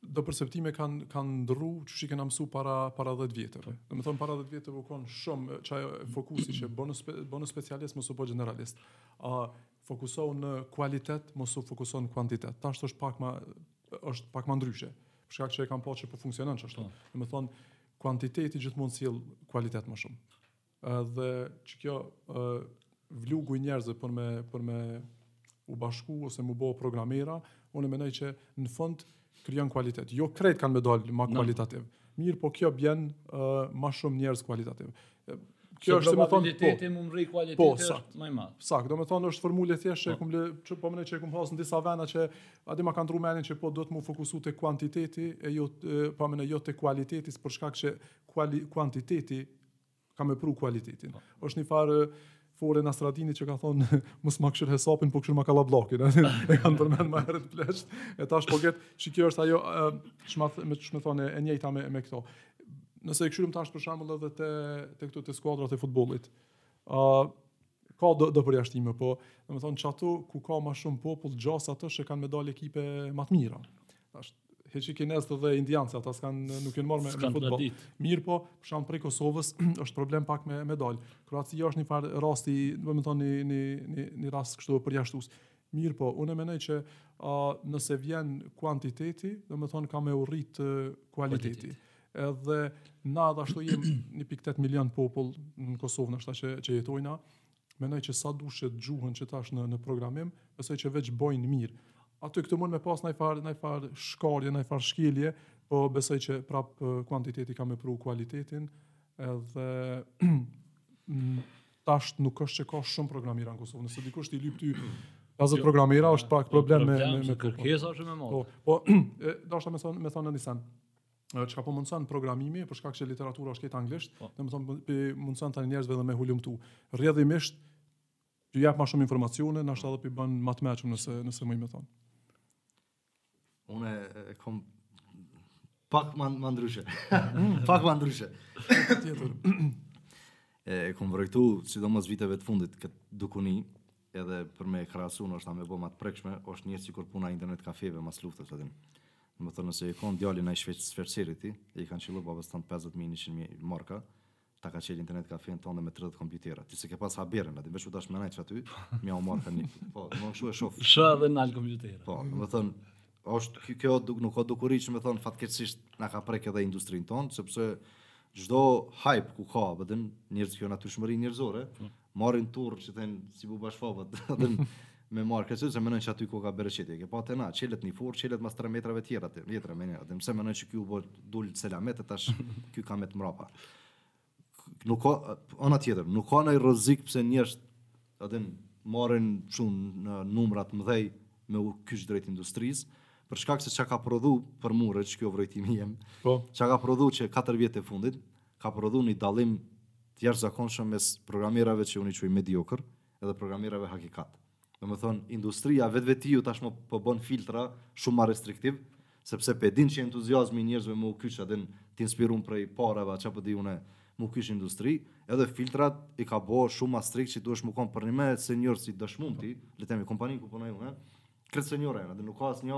do perceptime kanë kanë ndrru, qysh i kena mësu para para 10 vjetëve. Domethënë para 10 vjetëve u kon shumë qaj fokusi që bën spe, bën specialist mos u bë generalist. A fokusohu në kualitet, mos u fokusohu në kuantitet. Tash është pak më është pak më ndryshe. Për shkak që e kanë pa që po funksionon qashtu. Domethënë kuantiteti gjithmonë sjell kualitet më shumë. Edhe që kjo vlugu i njerëzve për me, për me u bashku ose mu bo programera, unë menoj që në fund krijon kualitet. Jo krejt kanë me dalë ma kualitativ. Mirëpo kjo bjen uh, ma shumë njerëz kualitativ. Kjo është me thonë po. Numri kualitetit po, është më i madh. Sakt, domethonë është formulë thjesht që po. kum që po mendoj që kum hasë në disa vena që aty ma kanë dhënë menin që po duhet me u fokusu te kuantiteti e jo po mendoj jo te kualiteti, për shkak që kuali, kuantiteti Ka me pru kualitetin. Po. është një farë fore Nastradini që ka thonë mos ma kqyr hesapin, po kqyrma kallabllakin. e kanë përmen ma herët plesht. E tash po qetë, që kjo është ajo, shma, me të shme thonë e njejta me, me këto. Nëse e kqyrim tash për shembull edhe te, te këtu te skuadrat e futbolit. Uh, ka do, do përjashtime, po domethonë që ato ku ka ma shumë popull, gjasat që kanë me dalë ekipe ma të mira. Tash, Heqi kinezët dhe indianët, ata s'kan nuk janë marrë me, me futboll. Mirëpo, për shkak prej Kosovës është problem pak me me dal. Kroacia është një far rasti, domethonë një një një rast kështu përjashtues. Mirëpo, unë mendoj që a, nëse vjen kuantiteti, domethonë ka me u rrit kualiteti. Kualitet. Edhe ndoshta jemi 1.8 milion popull në Kosovë, ndoshta që që jetojnë na. Mendoj që secili që gjuhet që tash në në programim, besoj që veç bojnë mirë. Aty këtu mund me pas naj far naj far shkarje, naj far shkelje, po besoj që prap kuantiteti ka me pru kualitetin, edhe tash nuk është që ka shumë programera në Kosovë. Nëse dikush t'i lyp ty pesëdhjetë jo, programera është pak problem me me kërkesa është më madh. Po, po dashta me thonë me thonë në disa. çka po mundëson programimi për shkak se literatura është krejt anglisht, po. domethënë pi mundëson tani njerëzve edhe me hulumtu. Rrjedhimisht ju jap më shumë informacione, ndoshta edhe pi bën më të mençëm nëse nëse muj me thon. Unë e kom pak më më ndryshe. Mm. pak më ndryshe. Tjetër. e kom vrojtu sidomos viteve të fundit kët dukuni Edhe për me e krahasu ndoshta me bo ma të prekshme, osht njëjt sikur puna e internet kafeve mas luftës, a din. Domethënë nëse je kon djali naj shverc shverceri ti, e i kan qellu babës tënd pesëdhjetë mijë, njëqind mijë marka, ta ka çel internet kafenë tënde me tridhjetë kompjutera. Ti s'e ke pas haberin, a din, veç u dash me nejt aty, me jau marr ka një. Po, domethënë kështu e shof. Dhez edhe nal kompjutera. Po, domethënë Është kjo, kjo duk, nuk ka dukuri që me thonë fatkeqësisht na ka prek edhe industrinë tonë, sepse çdo hype ku ka, vetëm njerëz kjo natyrshmëri njerëzore, mm. marrin turr që thënë si bu bashfava, vetëm me marrë kështu se mendon që aty koka bereqeti. Ke pa te na, çelet një furrë, çelet mas 3 metrave të tjera aty, metra më ne. Atë pse mendon që ky u bë dul selamet tash ky ka me t'mrapa. nuk ka ana tjetër, nuk ka najnjë rrezik pse njerëzt a din marrin shumë në numra të mëdhej me u kyç drejt industrisë, për shkak se çka ka prodhu për mu që kjo vrojtimi jem. Po. Çka ka prodhu qe 4 vjet e fundit, ka prodhu një dallim të jashtëzakonshëm mes programerave që unë i quaj mediokër, edhe programerave hakikat. Domethënë, industria vetvetiu tashmë po bën filtra shumë ma restriktiv, sepse pe din që entuziasmi i njerëzve me u kyç a din të inspirun prej pareve ça po di une me u kyç n'industri, edhe filtrat i ka bo shumë ma strikt që duesh me konë përnime senior si dëshmum ti, le t'themi, kompani ku punoj une, krejt senior a din, nuk ka as një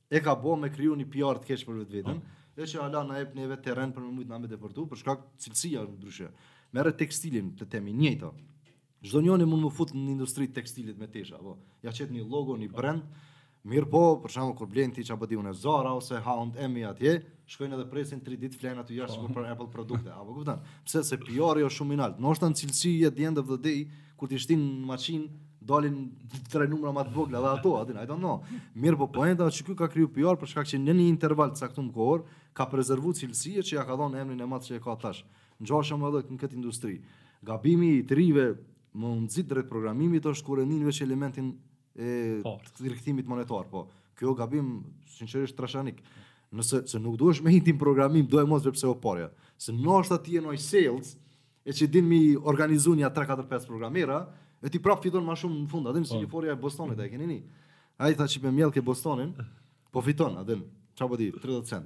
e ka bo me kriju një PR të keq për vetveten, po. dhe që hala na jep neve terren për me mujtë na me depërtu, për shkak cilësia ndryshe. Merre tekstilin të themi njëjtë, Çdo njëri mundet m'u fut në industri të tekstilit me tesha, po. Ia qet një logo, një brand. Mirëpo, për shembull kur blen ti ça po di une Zara ose H and M-i atje, shkojnë edhe presin 3 ditë flenë aty jashtë po. për Apple produkte. A po kupton? Pse se PR-i o shumë i naltë. Noshta në cilësi at the end of the day kur ti shtin në makinë dalin tre numra më të vogla edhe ato a din. I don't know. Mirëpo poenta është që ky ka kriju PR për shkak që në një interval të caktuar kohor ka prezervuar cilësi që ia ka dhënë emrin e madh që e ka tash. Ngjashëm edhe në këtë industri. Gabimi i t'rive me nxitë drejt programimit është kur e nin veç elementin e rikthimit monetar, po. Kjo gabim sinqerisht trashanik. Në sens që nuk duhesh me hi ti n'programim, duhet mos veç pse o parja. Se ndoshta ti je naj sales e që din mi organizu një 3 4 5 programera, e ti prap fiton më shumë në fund, a din si po. forja e bostanit, a e keni ni. Ai tha qi pe mjell bostanin, po fiton, a din ça po di 30 cent.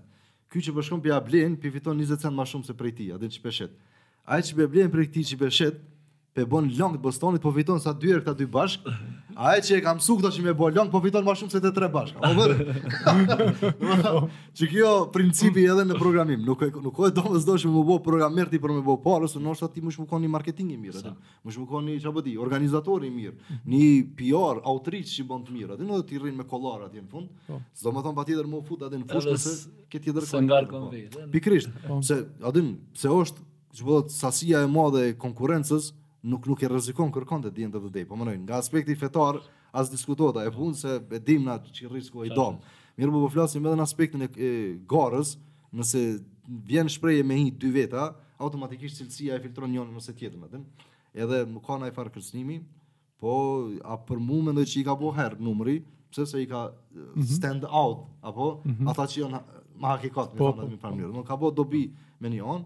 Ky që po shkon p'ia blin, pi fiton 20 cent më shumë se prej ti, a din qi pe shet. Ai që pe blen prej këtij që pe shet, pe bën long të bostanit, po fiton sa dy herë këta dy bashk. Ai që e ka mësuar këta me bë long, po fiton më shumë se të tre bashk. Po bre. Që kjo principi edhe në programim, nuk e nuk e domosdoshme m'u bë programer ti për me bë pare, se ndoshta ti munesh me kon një marketing i mirë. Sa. edhe. Munesh me kon ça po di organizator i mirë, mhm. një PR, outreach që bën të mirë, a din ti rrin me kollare atje në fund. Po. S'do me thon patjetër m'u fut aty në fushë nëse ke ti dërgoj. Sa ngarkon po. vetë. Pikërisht, po. a din pse është ça po sasia e madhe e konkurrencës, nuk nuk e rrezikon kërkon te dina të vërtetë. Po mënoj, nga aspekti fetar, as diskutohet ajo punë se e dimë na çfarë risku ai domethënë. Mirë po po flasim edhe në aspektin e, e garës, nëse vjen shprehja me hi dy veta, automatikisht cilësia e filtron njërin ose tjetrin atë. Edhe nuk ka naj farë kërcënimi, po a për mua mendoj që i ka bo ner numri, pse se i ka mhm. stand out apo mm -hmm. ata që janë më hakikat, më po, thonë po, më po. parë. Nuk ka bo dobi në një anë.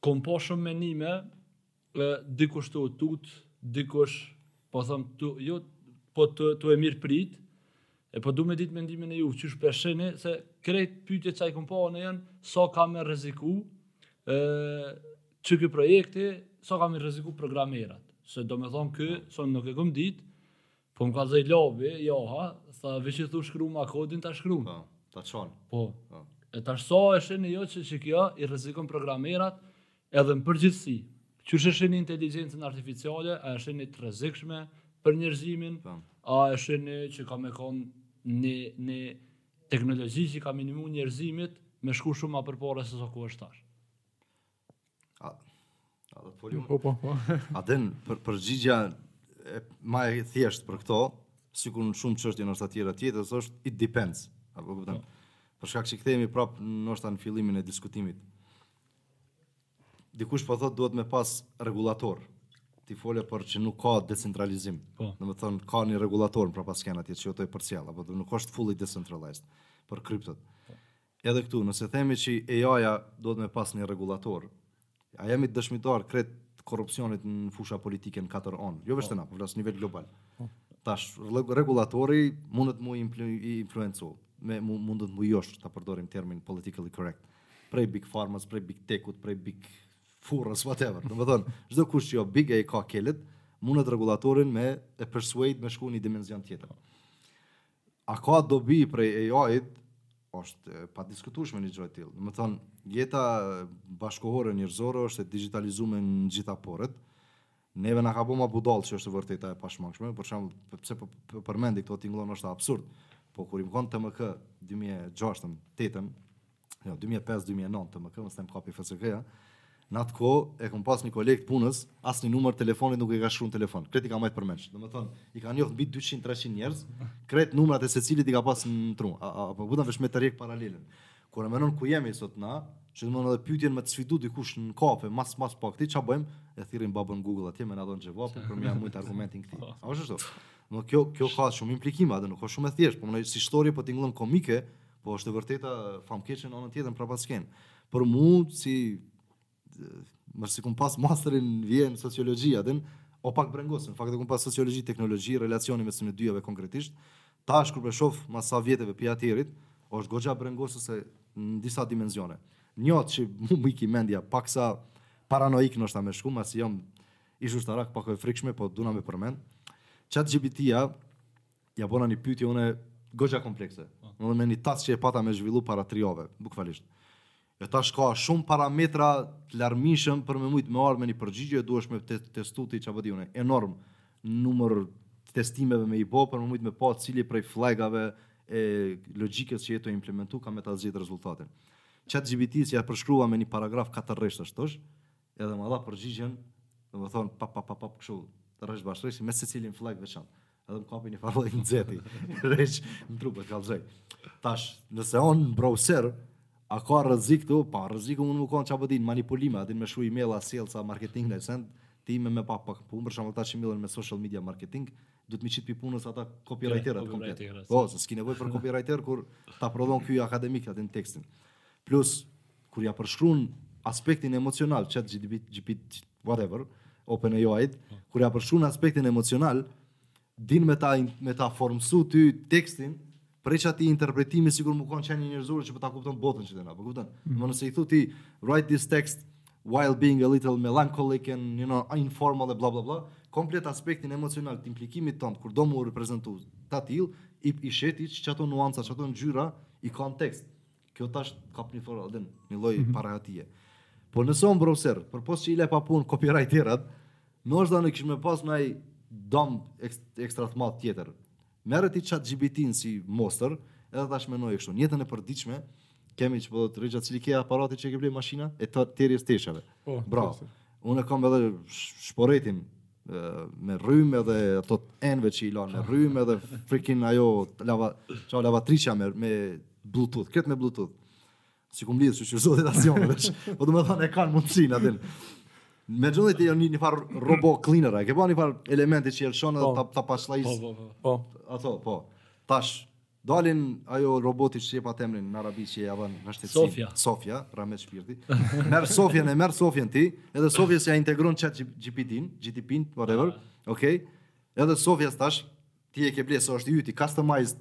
Kom pa shumë mendime, dikush tu u tutë, dikush po thon tu jo po të tu e mirë prit. E po du me ditë mendimin e juj, qysh p'e shihni, se krejt pytje që i kom pa unë janë, sa ka me rreziku, e, që ky projekti, sa ka me rreziku programerat. Se do me thonë ky, s'un nuk e kom ditë, Po më ka Zoti Labi, jo ha, tha veç i thu shkruma kodin ta shkru. Po, ta çon. Po. po. E tash sa e shihni ju që që kjo i rrezikon programerat edhe në përgjithësi. Qysh e shihni inteligencën artificiale, a e shihni të rrezikshme për njerëzimin, po. a e shihni që ka me kon një, një teknologji që ka me i nimu njerëzimit me shku shumë ma përpara se sa ku është tash. A, a do të folim? Po, po, po. a din, për, përgjigjja e, ma e thjeshtë për këto, sikur në shumë çështje në shtetet tjera, është it depends. A po kuptohemi? Po. Për shkak që kthehemi prapë tash në fillimin e diskutimit. Dikush po thotë duhet me pas rregullator. Ti fole për që nuk ka decentralizim. Po. Domethonë, ka një rregullator në prapaskenë atje që ato i përcjell, apo nuk është fully decentralized për kriptot. Po. Edhe këtu, nëse themi që AI-ja duhet me pas një rregullator, a jemi dëshmitarë krejt korrupsionit në fusha politike në katër anë, jo veç te, po. na, po flas nivel global. Po. Tash rregullatori mundet me u influencu, me, mundet me u, hajt ta përdorim termin politically correct. Prej big pharmas, prej big tech-ut, prej big furrës whatever. Domethonë, çdokush që o big e ka qelet, mundet rregullatorin me e persuade me shku në dimension tjetër. A ka dobi prej AI-t? Është e padiskutueshme një gjë e tillë. Domethënë, jeta bashkohore njerëzore është e digjitalizume në gjitha poret. Neve na ka bo ma budallë që është e vërteta e pashmangshme. Për shembull, pse po përmendi këto tingëllon asht absurd. Po kur jom kon TMK dy mijë e gjashtën, tetën, jo, 2005-2009 TMK, mos të m'kapi FSK-ja, në atë kohë, e kom pas një koleg të punës, asnjë numër telefonit nuk e ka shru në telefon, krejt i ka majtë përmendsh, domethonë, i ka njoftë mbi 200-300 njerëz, krejt numrat e secilit i ka pas në tru, a, a, a po m'merr vesh me tërhjekë paralelin. Kur e menon ku jemi sot na, që domethonë edhe pytjen me të sfidu dikush në kafe, mas, mas pak ti, ça bëjmë, e thirrim babën Google atje, me na dhon xhevapin, për m'ia mujtë argumentin këtij. A është kështu? Do kjo, kjo ka shumë implikime, edhe nuk është shumë e thjeshtë, po mo si histori, po tingëllon komike, Po është e vërteta, fam keqen anën tjetër në prapaskenë. Për mu, si, masi kum pas masterin n'Vjenë sociologji, a din, o pak brengosëse, fakt e kum pas sociologji, teknologji, relacioni mes këtyne dyjave konkretisht, tash kur pe shof mas sa vjeteve pi atëherit, është goxha brengosëse në disa dimensione. Njatë që mu më iki mendja, pak sa paranoik nashta me shku, masi jam ish ushtarak pak e frikshme, po duna me përmend, Chat GPT-ja, Ja bona një pyetje unë goxha komplekse. Po. Unë me një task që e pata me zhvillu para tri jave, bukvalisht. E tash ka shumë parametra të larmishëm për me mujtë me ardhë me një përgjigje, duhesh me e testu ti ça po di unë, enorm numër testimeve me i bo, për me mujtë me pa cili prej flagave e logjikës që je tu e implementu, ka me ta gjetë rezultatin. Chat GPT si ja përshkrua me një paragraf katër rreshtash, Edhe ma dha përgjigjen, do me thonë, pap, pap, pap, pap, kështu, rresht pas rreshti, me secilin flag veçan. Edhe më kapi një farë lloj nxehti, rresh në trup, të kallëzoj. Tash, nëse o në browser, a ka rrezik këtu, po, rreziku mund me konë ça po di manipulime, a din me çu e-maila, sales, a marketing, në send, ti me me pa pak punë, për shembull ata që merren me social media marketing, duhet me i qitë pi punës ata copywriterët komplet. Po, se s'ki nevoj për copywriter, kur ta prodhon kjo akademik, a din tekstin. Plus, kur ja përshkruan aspektin emocional chat GPT whatever open AI kur ja përshkruan aspektin emocional din me ta me ta formsu ty tekstin prej qatij interpretimi sikur me kanë qenie njerëzore që po ta kupton botën që dëna po kupton mm. më nëse i thu ti write this text while being a little melancholic and you know informal e bla bla bla komplet aspektin emocional të implikimit tënd kur do me reprezentu ta til i, i shti qato nuanca qato ngjyra n'kontekst Kjo tash kap një farë edhe një lloj mm -hmm. Po nëse o n'browser, përpos që i le pa punë copywriterat, ndoshta nuk kishim pas naj dom ekstra të madh tjetër. Merre ti chat GPT-n si mostër, edhe tash mendoje kështu, në jetën e përditshme kemi që po të rrëgja cili ke aparati që ke ble, mashina e terjes të teshave. Po, Bra, unë kam edhe shporetin, me rrymë edhe ato enve që i lanë me rrymë edhe freaking ajo lava qajo lavatriçja me me Bluetooth, këtë me Bluetooth. S'i kum lidhë, shyqyr zotit s'jonë, veç. Po du me thonë, e kanë mundësinë, a din. Me gjënë dhe të jo një, një farë robo cleaner, e ke po një farë elementi që e lëshon edhe po. ta, ta paslajis. Po, po, po. po. Ato, po. Tash, dalin ajo roboti qysh e pat emrin në Arabi që ja dhanë nënshtetësi. Sofia. Sofia, rahmet shpirti. merre Sofian e merre Sofian ti, edhe Sofias ja integron Chat GPT-in, GPT-in, whatever, ah. okej. Okay? Edhe Sofias tash, Ti e ke ble, se është i yti, customized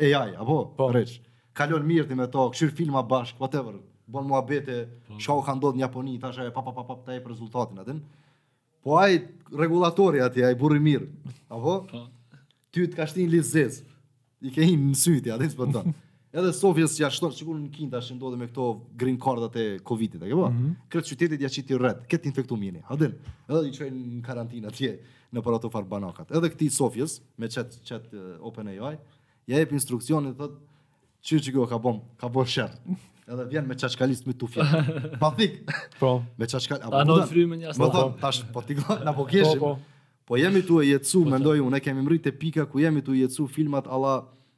AI, apo? Po. Rich. Kalon mirë ti me to, kqyr filma bashkë, whatever. Bon muhabete, po. shka u ka ndodhë në Japoni, tash ai pa pa pa pa ta jep rezultatin, a din. Po ai rregullatori atje, ai burri mirë, apo? Po. Ty të ka shti n'listë zezë, i ke hinë në sy ti, a din s'po të Edhe Sofia si ashtu, sikur në Kinë tash ndodhi me këta green cardat e Covidit, a ke pa? Mhm. Krejt qytetin ja qiti red, krejt infektum jeni, a din? Edhe i çojnë në karantinë atje nëpër ato farë barakat. Edhe kësaj Sofjes, me chat, chat uh, OpenAI, ja jep instruksionin edhe thotë, që që kjo ka bom, ka bom sherr. Edhe vjen me kaçkalist me tufje. Pa thik. Po. Me çaçkal, apo. Ta ndonë frymën një asë. Po, tash, po të nxehtë, na po keshim. Po, po. Po jemi tu e jetësu, po, mendoj unë, e kemi mrri te pika ku jemi tu e jetësu filmat ala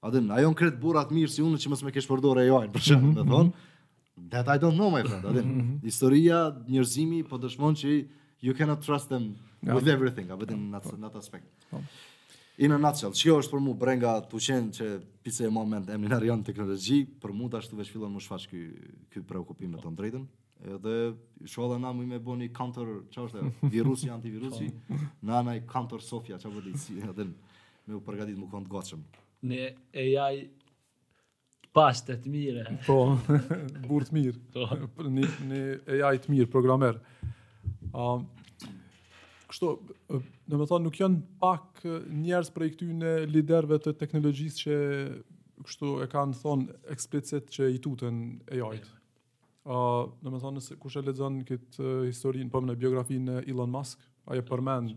A din, a jon krejt burra të mirë si unë që mos me keqpërdor AI-në, për shembull, domethonë. That I don't know my friend, a din. Mhm, mhm. Historia, njerëzimi po dëshmon që you cannot trust them with everything, a din në atë në atë aspekt. Po. In a nutshell, çka është për mu brenga tu qenë që pse e mban emrin Arian teknologji, për mu tash tu veç fillon m'u shfaq ky ky preokupim me të drejtën. Edhe shpesh edhe na mujmë me bo ni counter, çfarë është ajo? Virusi antivirusi. naj naj counter Sofia, çka po di, si edhe me u përgatit me konë të gatshëm. Ni AI pak të të mirë. Po, burrë të mirë. Po. Një, një AI të mirë, programer. Um, kështu, domethonë, nuk janë pak njerëz prej këtyne liderve të teknologjisë që kështu e kanë thonë eksplicit që i tutën AI-t. A, domethonë, nëse kush e lexon këtë historinë, pom në biografinë e Elon Musk, ai e përmend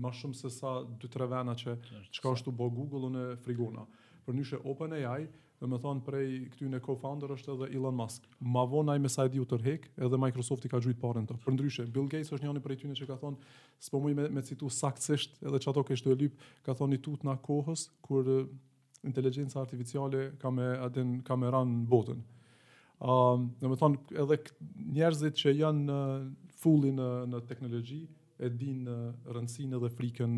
ma shumë se sa 2-3 vena që çka është tu bo Google unë e frigona. Përndryshe OpenAI, domethonë prej këtyne co-founder është edhe Elon Musk. Ma vonë ai me sa e di u tërhek, edhe Microsoft i ka gjujt pare në to. Përndryshe, Bill Gates është njëni prej tyne që ka thonë, s'po muj me, me citu saktësisht, edhe qato jeshë tu e lyp, ka thonë i tutna kohës, kur inteligjenca artificiale ka me a din ka me ran botën. Ëm, um, domethënë edhe njerëzit që janë në fulli në në teknologji e dinë rëndësinë edhe frikën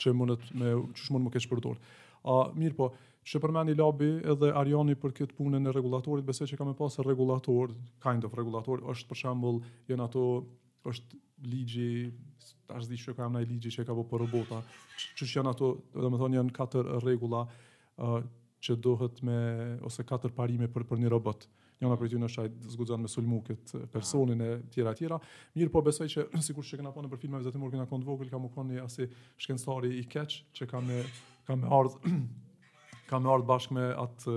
që mundet me, qysh mundet m'u keqpërdor. A uh, mirëpo, e përmendi Labi edhe Ariani për këtë punën e rregullatorit, besoj që ka me pasë rregullator, kind of rregullator, është për shembull janë ato është ligji, tash diçka naj ligji çka po për robota, që janë ato, domethonë janë katër rregulla uh, që duhet me, ose katër parime për, për një robot. Njëna prej tyne është ai s'guxon me sulmu këtë personin e tjera tjera. Mirëpo besoj që, sikur që kena pa nëpër filma vizatimorë kur kena konë t'vogël, ka me konë një asi shkencëtari i keq, që ka me, ka me ardhë, ka me ardhë bashkë me atë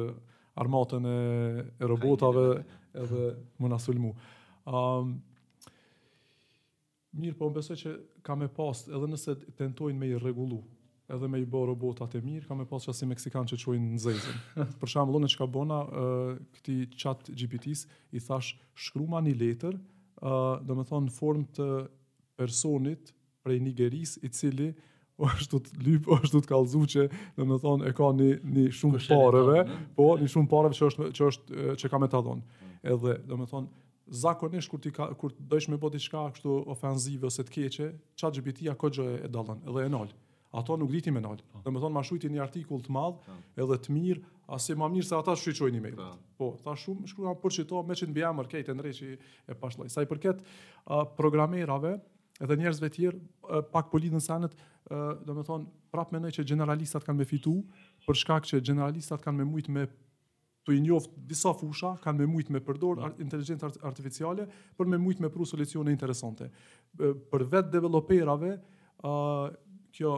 armatën e, e robotave edhe me na sulmu. Um, Mirëpo unë besoj që ka me pas, edhe nëse tentojnë me i rregullu, edhe me i bë robotat e mirë, ka me pas qasi meksikan që çojnë në zezën. Për shembull, unë çka bona këtij ChatGPT-s i thash shkruma një letër, ë, domethënë në formë të personit prej Nigerisë, i cili është tu të lyp, është tu të kallëzu që domethonë e ka një, një shumë pareve, po një shumë pareve që është, që është, që ka me ta dhonë. Mm. Edhe, domethonë, zakonisht kur ti ka kur dosh me bo diçka kështu ofensive ose të keqe, ChatGPT-ja kjo e dallon edhe e nal. Ato nuk diti me nal. Po. Domethonë ma shkrujti një artikull të madh po. edhe të mirë, as më mirë se ata shkrujnë email. Po. po, tha shumë shkruan për qito me qit mbiemër këtë ndreçi e pashlloj. Sa i përket uh, programerave, edhe njerëzve tjerë, pak po lidhën senet, domethonë, prap menoj që gjeneralistat kanë me fitu, për shkak që gjeneralistat kanë me mujtë me tu i njoft disa fusha, kanë me mujtë me përdor mm. inteligjencë artificiale, për me mujtë me pru solucione interesante. Për vetë developerave, kjo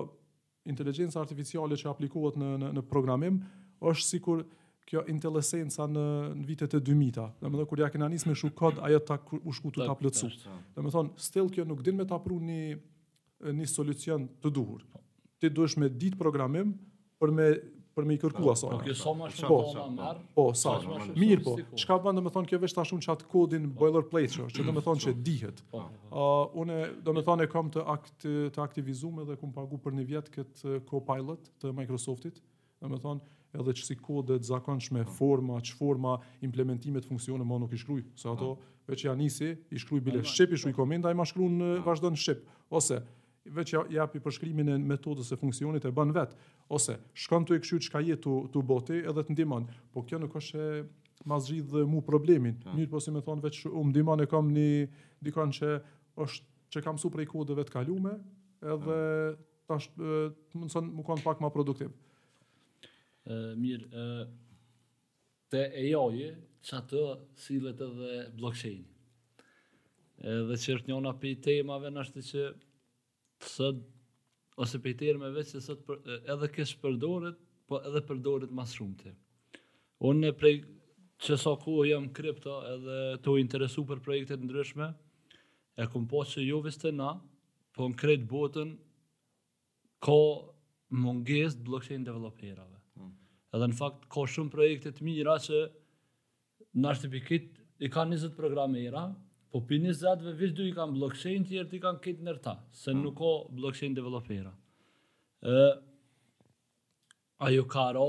Inteligjenca artificiale që aplikohet në në në programim është sikur kjo IntelliSense-a në në vitet e 2000-ta. Domethënë kur ja kena nis me shkru kod, ajo ta u shkurtu ta plotsu. Domethënë still kjo nuk din me ta pru një një solucion të duhur. Po. Ti duhesh me ditë programim për me për me i kërku po, asaj. Po kjo sa më shumë po, po na merr. Po, sa më shumë. Mirë po. Çka bën domethënë kjo vetë ta shkrun qat kodin boilerplate, që domethënë që dihet. Ë unë domethënë e kam të akt të të aktivizum edhe kom pagu për një vjet kët Copilot të Microsoftit, domethënë edhe qësi kode të zakonshme, po. forma, që forma, implementimet, funksione, ma nuk i shkruj, se ato po. veç ja nisi, i shkruj bile po, shqip, i shkruj komenta, e ma shkrun, vazhdon shqip, ose veç ja, japi përshkrimin e metodës e funksionit e bën vet, ose shkon tu e kqyr çka je tu bo ti edhe të ndimon, po kjo nuk është që ma zgjidh mu problemin, mirë po si me thonë veç u ndimon e kam një dikon që është që ka mësu prej kodeve të kalume, edhe tash të mundëson me konë pak ma produktiv. E, mirë, e, te AI, qaty sillet edhe blockchain. Edhe që është njona prej temave, nashta që sot, ose prej termeve që sot për, edhe keqpërdoret, po edhe përdoret ma s'shumti. Unë prej qe sa kohë jam kripto edhe tu u interesu për projekte të ndryshme, E kom pa që jo veç te na, po në krejt botën ka mungesë të blockchain developerave. Mm. Edhe në fakt ka shumë projekte të mira që nashta tipikisht i kanë 20 programera, po prej 20-ve veç dy i kanë blockchain, tjerët i kanë këtë ndër ta, se mm. nuk ka blockchain developera. Ë A ju ka ra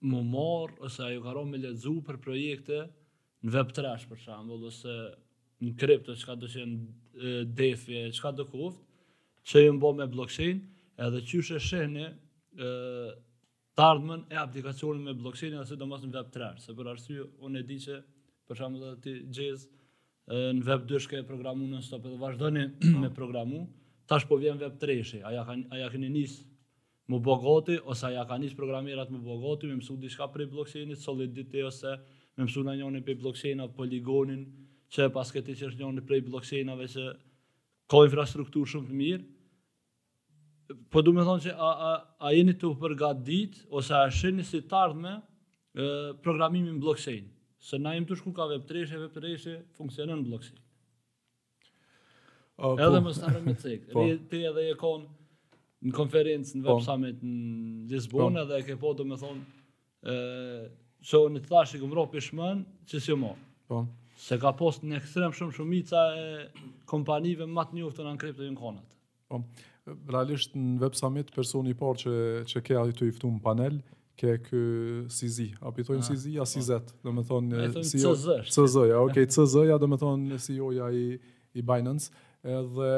mu marrë ose a ju ka ra me lexu për projekte në web treshi për shembull ose në kripto çka do që në defi e çka do koftë që u bo me blockchain edhe qysh e shihni të ardhmen e aplikacionit me blockchain edhe sidomos në web treshi se për arsye unë e di që për shembull edhe ti Xhez në web 2 që ke programu non stop edhe vazhdoni me programu tash po vjen web treshi a ja, a ja keni nisë Me u bo gati, ose a ja kanë nis programerat me u bo gati me msu diçka prej blockchainit, solidity ose me msu naj njanin prej blockchainave poligonin që e paske ti që është njani prej blockchainave që ka infrastrukturë shumë të mirë, po du me thon që a, a, a jeni të përgatit, ose a e shihni si t'ardhme programimin blockchain, se na jem tu shku kah web 3 e web 3 funksionon blockchain. Oh, edhe po. më së rëmë të cikë. Po. Ti edhe je konë në konferencë në po. Web Summit në Lisbonë po. edhe e ke pa do me thonë e, që unë të thashë i kem bo pishmon që s'jom. Po. Se ka pas në ekstrem shumë shumica e kompanive ma të njoftun në kripto jon kon aty. Po, realisht në web summit personi i parë që që ke aty i ftuar në panel, ke ky CZ, a i thonë ah, CZ a CZ, po. domethonë si CZ. CZ, ja, okay, CZ, ja domethonë CEO-ja i i Binance, edhe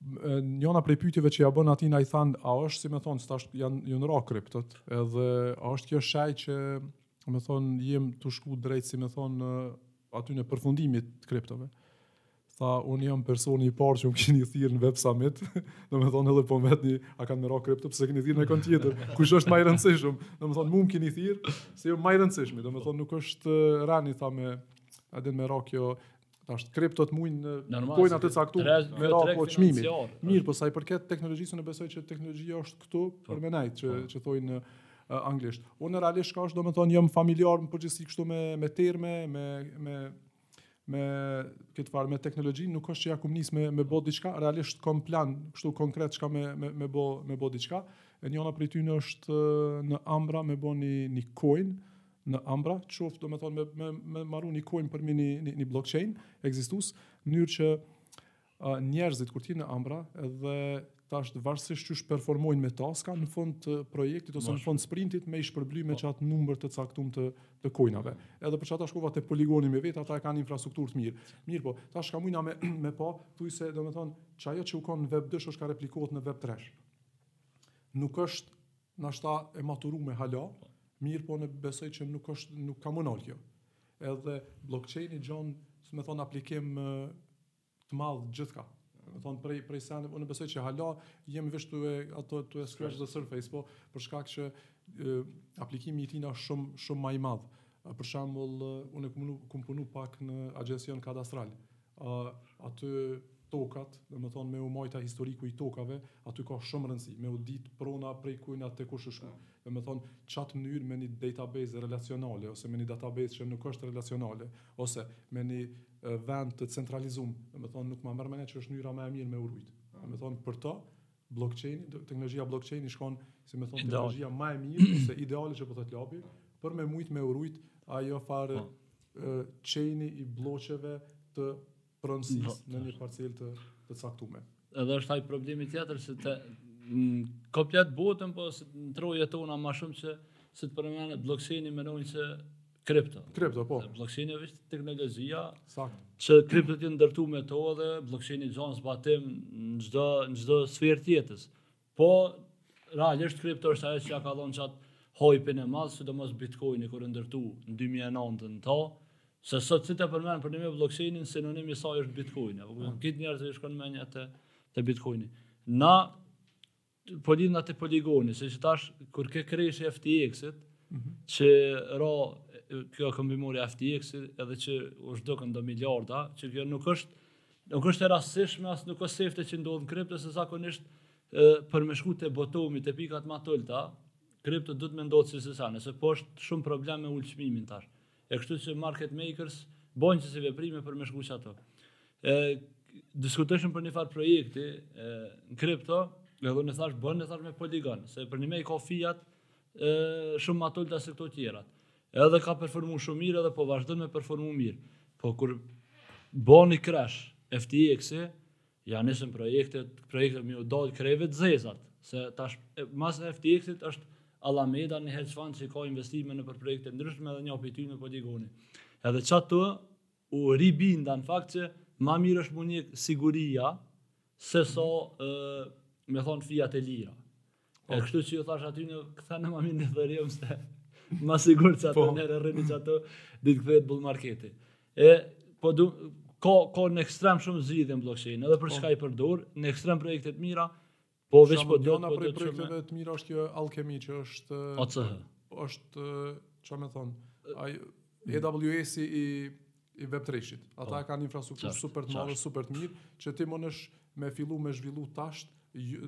njëna prej pyetjeve që ja bën atina i than, a është si me thon, tash janë janë ra kriptot, edhe a është kjo shej që dmethonë jem tu shku drejt si me thon atyne përfundimit të kriptove. Tha, unë jam personi i parë që më keni thirë në Web Summit, do me thonë edhe po më vetni, a kanë me ra kripto, pse s'e keni thirë nokënd tjetër, kush është ma i rëndësishëm, do me thonë, mu më keni thirë, se jom ma i rëndësishmi, do me thonë, nuk është eh, rënie, tha me, edhe me ra kjo, tash kriptot mujnë, eh, për një afat të caktum, me ra për qmimi. Mirëpo sa i përket teknologjisë, unë besoj që teknologjia është këtu, po. për me nejt, që, po. që thojnë, eh, anglisht. Unë realisht ka është, do me thonë, jam familjar në përgjithësi kështu me, me terme, me, me, me këtë farë me teknologji nuk është që ja kom nis me me bo diçka realisht kom plan kështu konkret çka me me me bo me bo diçka e njona prej tyne është në Ambra me bo një një coin në Ambra qoftë domethënë me me me maru një coin përmi një, një blockchain ekzistues në mënyrë që njerëzit kur t'hinë n'Ambra edhe tash varësisht qysh performojnë me taska në fund të projektit ose në fund sprintit me i shpërbly me po. çat numër të caktuar të të kojnave. Mm. Edhe për çata shkova te poligoni me vet, ata e kanë infrastrukturë të mirë. Mirëpo, tash kom mujt me me pa, thuajse domethën çajo që u kanë në web 2 është ka replikohet në web 3. Nuk është nashta e maturume hala, po. mirëpo unë besoj që nuk është nuk ka me u nal kjo. Edhe blockchaini gjon, si me thon aplikim të madh gjithçka. Domethënë prej prej sendeve, unë besoj që hala jemi veç tu e ato tu e scratch the surface, po për shkak që e, aplikimi i tij është shumë shumë më i madh. Për shembull, unë kam punu, kam punu pak në agjencion kadastral. A, aty tokat, domethënë me u majt historiku i tokave, aty ka shumë rëndësi, me u dit prona prej kujna te kush ka shku. Domethënë, n'qatë mënyrë me një database relacionale, ose me një database që nuk është relacionale, ose me një vend të centralizum, domethënë nuk ma merr mendja që është mënyra më e mirë me u rujt. Domethënë për to blockchain, teknologjia blockchain i shkon, si me thonë teknologjia më e mirë se ideale që po thot Lapi, për me mujt me u rujt ajo farë po. chain-i i blloqeve të pronësisë po. në një parcelë të të caktume. Edhe është ai problemi tjetër se n'komplet botën po në trojet tona më shumë se si të përmendet blockchain-i mendojnë Kripto. Kripto, po. Blockchain është teknologjia Sakt. që kriptot u ndërtu me to dhe blockchain i gjen zbatim në çdo, në çdo sferë të jetës. Po, realisht kripto është ajo që ja ka dhonë qatë hype-in e madhë, sidomos bitcoini kur u ndërtu në 2009-tën, se sot si të përmend për njeni blockchainin, sinonimi saj është bitcoin. Apo, mm. Krejt njerëzve i shkon menja te, te bitcoini. Na, Po lidhna te poligoni, se qetash, kur ke kreshi FTX-it, mm -hmm. që ra kjo këmbimorja FTX-it, edhe që u zhdukën do miliarda, që kjo nuk është, nuk është e rastsishme, as nuk është sefte që ndodhë në kripto, se zakonisht për me shku te botomi, te pikat ma t'ulta, kripto duhet me ndodhë diçka, se po është shumë problem me ulë çmimin tash. E kështu që market makers bojnë qesi veprime për me shku qato. E, diskutojshëm për një farë projekti e, në kripto, edhe unë thash bon, unë thash me poligon, se përnime i ka fijat e, shumë ma t'ulta se këto tjera. Edhe ka performu shumë mirë edhe po vazhdon me performu mirë. Po kur boni crash FTX-i, Ja nisën projektet, projektet me u dalë krejt të zezat, se tash mas FTX-it është Alameda, një hedge fund që ka investime nëpër projekte t'ndryshme dhe njo pi tyne poligoni. Edhe qaty u ribinda në fakt që ma mirë është me zgjedh siguria se sa, so, me thonë, fijat e lira. Po e... kështu që unë thash aty në këta po e maj Ethereum se ma sigur që ato po. deri qato ditë kthehet bull marketi. E, po du, ka, ka në ekstrem shumë zgjidhje në blockchain, edhe për po. çka i përdor, në ekstrem projekte t'mira, po veç po do të për projektet më të mira është kjo alkemi që është... ACH. është, si me thonë, AWS-i i i Web3-shit. Ata po, e kanë infrastrukturë qasht, super të madhe, super të mirë, që ti munesh me fillu me zhvillu tasht,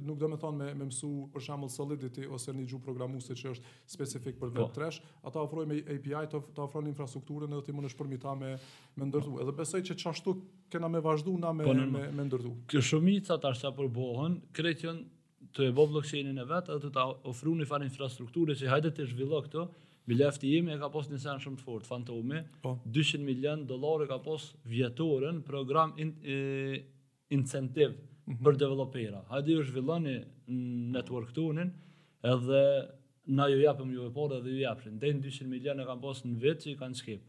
nuk do me thonë me, me mësu për shambull Solidity ose një gjuhë programuse që është specifik për po. Web3, ata ofrojnë me API, të, ta ofrojnë infrastrukturën edhe ti munesh përmi ta me, me ndërtu. Edhe besoj që qashtu kena me vazhdu na me, po, me, me ndërtu. Se shumica tash që po bohen, krejt jon tu e bo blockchainin e vet edhe tu ta ofru një farë infrastrukture që hajde ti zhvillo këtu, mi Lefti jem e ka pas një sen shumë të fort, Fantomi, po. 200 milion dolarë ka pas vjetoren program in, e, incentiv mm -hmm. për developera. Hajde ju zhvilloni network tonin edhe na ju japëm juve pare edhe ju japshin. Dhe 200 milion e ka pas në vit që i kanë shkri.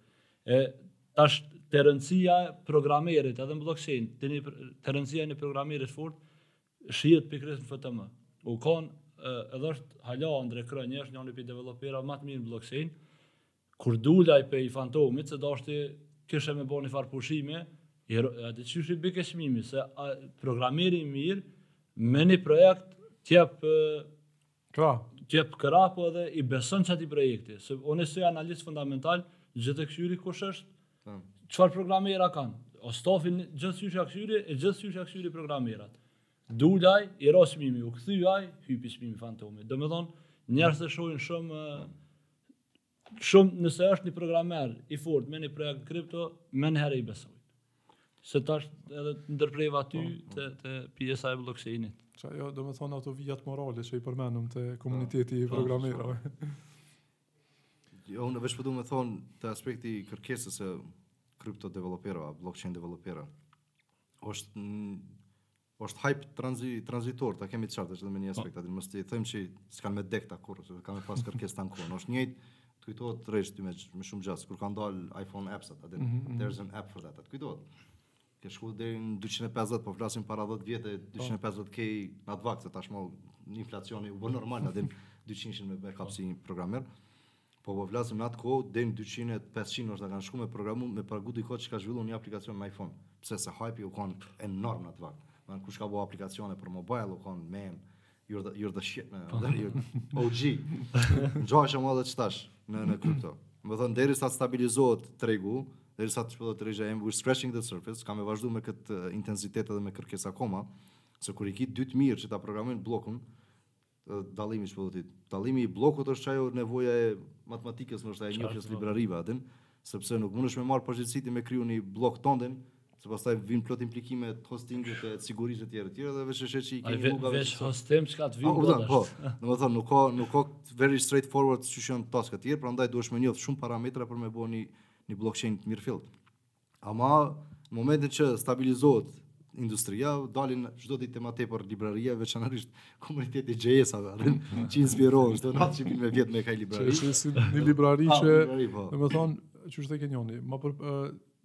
E, tash te rëndësia programerit edhe në blockchain, te, një, te rëndësia e një programeri t'fort, Shihet pikërisht në FTM. U kon edhe është hala Andre Cronje, është njëri prej developerave më të mirë në blockchain. Kur dul aj prej Fantomit, se deshti kishe me bo një farë pushimi, a di qysh i bjeke qmimi, se programeri i mirë me një projekt t'jep Po. T'jep krah po edhe i beson qatij projekti, se unë si analist fundamental, gjithë e kqyri kush është? Po. Çfarë programera kanë? O stafin gjithsesi ja kqyri e gjithsesi ja kqyri programerat. Dul aj, i ra qmimi, u kthy aj, hypi qmimi Fantomit. Domethënë, njerëzt e shohin shumë Shumë nëse është një programer i fort me një projekt kripto, menjëherë i besojnë. Se tash edhe të ndërpreva ty po, po. te, te pjesa e blockchainit. Qajo, do me thonë ato vijat morale që i përmenëm te komuniteti i po, programerave. Jo, unë veç po du po me thonë te aspekti i kërkesës e kripto developera, blockchain developera, është Osht hajp tranzi, tranzitor, ta kemi qartë, është edhe me një aspekt aty, mos ti thëjmë që s'kanë me dekta ta kurrë, se ka me pas kërkesë tan kohën, është njëjt, të kujtohet t'drejtë ty me, me shumë gjasë, kur kanë dalë iPhone apps-at, mm -hmm. there's an app for that, a t'kujtohet. Ke shku deri në 250, po flasim para 10 vjetë, 250 k në atë vakt, se tash me inflacionin u bo normal, a 200 me ba k si një programer. Po po flasim në atë kohë deri në dyqind e pesëqind ndoshta kanë shku me programu me pagu dikot që ka zhvillu nji aplikacion në iPhone pse se hype-i u kon enorm në atë vakt domethënë kush ka bo aplikacione për mobile u kon men you're the, you're the shit man po. OG ngjashëm edhe po qetash në në kripto me thënë deri sa të stabilizohet tregu deri sa të shpëlohet rreja e we're scratching the surface ka me vazhdu me këtë intensitet edhe me kërkesa koma se kur i ki dy t'mirë që ta programojnë blokun Dhe dallimi ç'po do të thotë? Dallimi i bllokut është ajo nevoja e matematikës ndoshta e njohjes librarive aty, sepse nuk mundesh me marr përgjegjësi ti me kriju një bllok tondin, se pastaj vin plot implikime të hostingut e sigurisë etj etj dhe veç është që i kemi nuk veç hostim çka të vjen bota. Po, domethënë nuk ka nuk ka very straight forward siç janë taska të tjera, prandaj duhesh me njoh shumë parametra për me bo një blockchain të mirëfilltë. Ama në momentin që stabilizohet industria, dalin çdo ditë më tepër libraria, veçanërisht komuniteti i JS-ave, arrin që inspirohen çdo natë që vin me vjet me kaj librari. Qesin një librari ah, që, po. domethënë, që është tek njëri, më për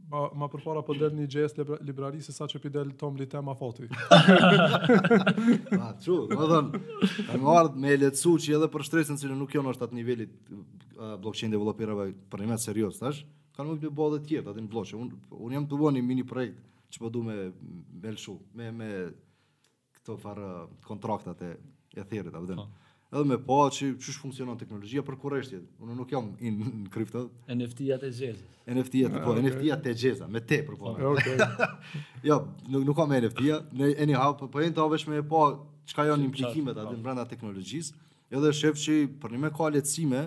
Ma, ma përpara po del një JS librari se sa që po del Tom Lite ma foti. Ma, që, më dhënë, e më ardhë me lecu që edhe për shtresën që nuk jon ndoshta atë nivelit uh, blockchain developerave përnime serioz, tash, Kanë mundë me bo edhe tjerët atin bloqe. Unë un jam tu bo një mini projekt që po du me belshu, me, me këto farë kontraktat e, Etherit, domethënë. Po. Edhe me pa që qysh funksionon teknologjia për kureshtje. Unë nuk jam in, in kripto. NFT-at e gjezës. NFT-at, po, okay. NFT-at e gjeza, me te për po. Okay. jo, nuk, nuk kam NFT-a. Në anyhow, po, po jenë të avesh me pa çka janë implikimet aty brenda teknologjisë. Edhe sheh që përnime ka lehtësime,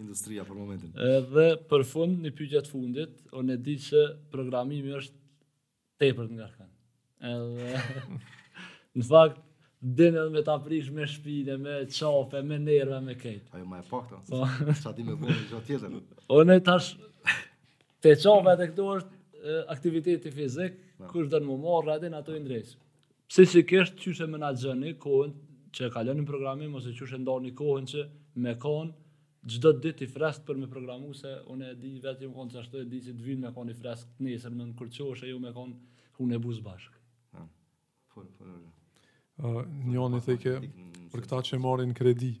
industria për momentin. Edhe për fund, një pyetje të fundit, unë e di që programimi është tepër të nga kënë. Edhe, në fakt, din edhe me ta prish me shpinë, me qafë, me nerva, me krejt. Ajo ma e pakta, po. sa ti me bërë një gjatë tjetër. Unë tash, te qafa edhe këtu është aktiviteti fizik, po. kush don me marrë, edhe në ato i ndrejshë. Pse si kështu qysh e menaxhoni kohën që e kaloni në programim ose qysh e ndani kohën që me kon çdo ditë i freskët për me programu se unë e di vetë jam kon ashtu e di që të vyn me kon i freskët të nesërmen kur çohesh e jo me kon hunë e buzë bashkë. Po. Fol, fol. Ë, njëri thojke për këta që marrin kredi.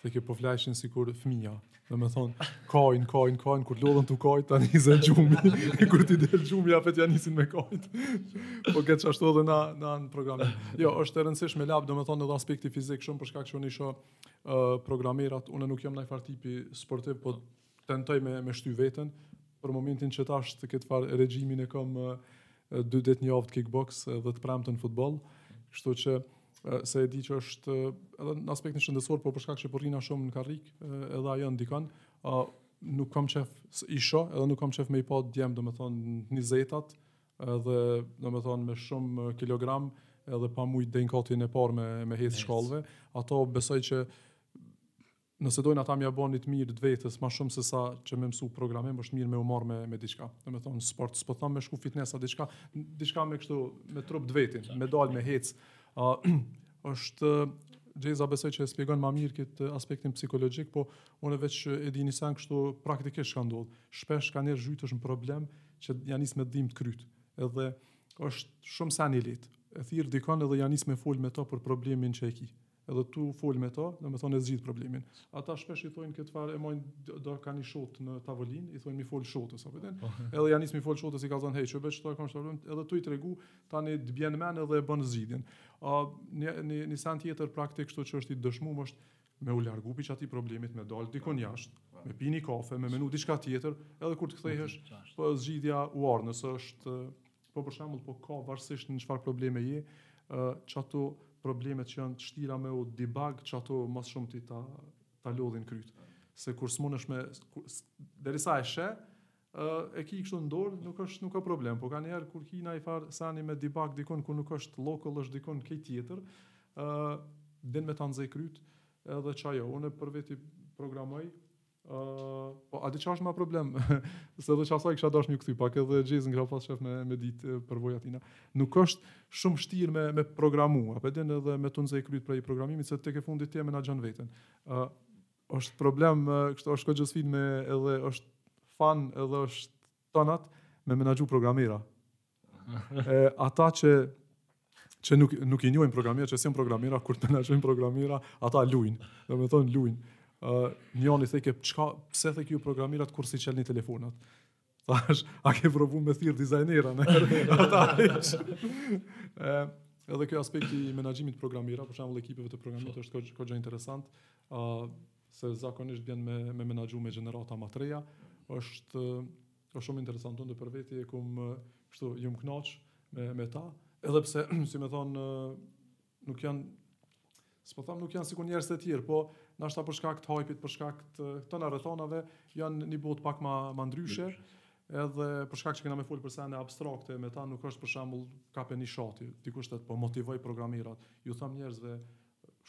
Se kjo po flejshin sikur fëmija. Domethënë, kajnë, kajnë, kajnë, kur lodhen tu kajtë, tani i zen gjumi. E kur t'i del gjumi, apet ja nisin me kajtë. Po këtë qashtu edhe na, na në programim. Jo, është e rëndësishme labë, domethënë edhe aspekti fizik shumë, për shkak se unë i shoh uh, programerat, unë nuk jam naj far tipi sportiv, po Tentoj me me shty veten për momentin që tash të këtë far regjimin e kam dy ditë në javë kickbox dhe të premten futboll. Kështu që se e di që është edhe në aspektin shëndetësor, por për shkak që po rrina shumë në karrik, edhe ajo ndikon. Ë nuk kam qef i shoh, edhe nuk kam qef me i pa djem, domethënë 20-tat, edhe domethënë me shumë kilogram, edhe pa mujt deri n'katin e parë me me hec shkallëve. Ato besoj që Nëse dojnë ata me ja bo një të mirë vetës ma shumë se sa që me mësu programim është mirë me u marrë me me diçka domethonë sport s'po thom me shku fitnes a diçka diçka me kështu me trup të vetin me dalë me hec a është Gjeza besoj që e shpjegon ma mirë këtë aspektin psikologjik, po unë veç e di një sen kështu praktikisht ka ndodhë. Shpesh kanjëherë zhytesh në problem që ja nis me t'dhimtë krytë. Edhe është shumë sen i lehtë. E thirr dikon edhe ja nis me folë me to për problemin që e ki. edhe tu fol me ta, domethënë e zgjidh problemin. Ata shpesh i thonë këtë farë, e majnë do ka një shotë në tavolinë, i thonë mi fol shotës apo diçka. Po. Edhe ja nis mi fol shotës i kallzon hey, qe ky problem, edhe tu i tregu tani të bjen n'mend edhe e bën zgjidhjen. A një një një sen tjetër praktik kështu që është i dëshmuar është me u largu pi qati problemi me dal dikun po. jashtë, po. me pi ni kafe, me menu diçka tjetër, edhe kur të kthehesh, po zgjidhja u ardh, nëse është Po për shembull po ka varësisht në çfarë probleme je, qato probleme që janë të vshtira me u debug qato ma s'shumti ta ta lodhin kryt. Se kur smunesh me derisa e sheh, e ki kështu në dorë, nuk është nuk ka problem, po kanjëherë kur ki naj far seni me debug dikun ku nuk është local është dikun tjetër, ë din me ta nxe kryt edhe qajo. Unë për veti programoj Po, a e di çka është ma problem? Se edhe qasaj kisha dashtë m'ju kthy, pak edhe Gjezën kisha pas qef me, me ditë përvojat e tina. Nuk është shumë vshtirë me, me programu, apo edhe edhe me t'u nxe kryt prej programimit, se tek e fundit ti e menaxhon veten. Uh, është problem, kështu është kogja sfidë edhe është fan edhe është tanat me menaxhu programera. e, ata që që nuk nuk i njohin programerët, që s'janë programera, kur të menaxhojnë programera, ata luajn. Domethonë luajn. Ë, uh, njëri thojke çka, pse thojke ju programerat kurrë s'i çelni telefonat? Thashë, a ke provu me thirr dizajnera najherë ata? Ë, edhe ky aspekti i menaxhimit të programerave, për shembull ekipeve të programerëve është kogja interesant. Ë, uh, se zakonisht bjen me me menaxhu me gjenerata më të reja, është Është shumë interesant unë për veti e kum kështu jum knaq me me ta, edhe pse si me thonë nuk janë s'po them nuk janë sikur njerëzit e tjerë, po nashta për shkak të hajpit, për shkak të tana rrethanave janë një botë pak ma ma ndryshe. Edhe për shkak që kena me fol për sende abstrakte, me ta nuk është për shembull kanjëherë m'vet dikush qysh po i motivon programirat. Ju them njerëzve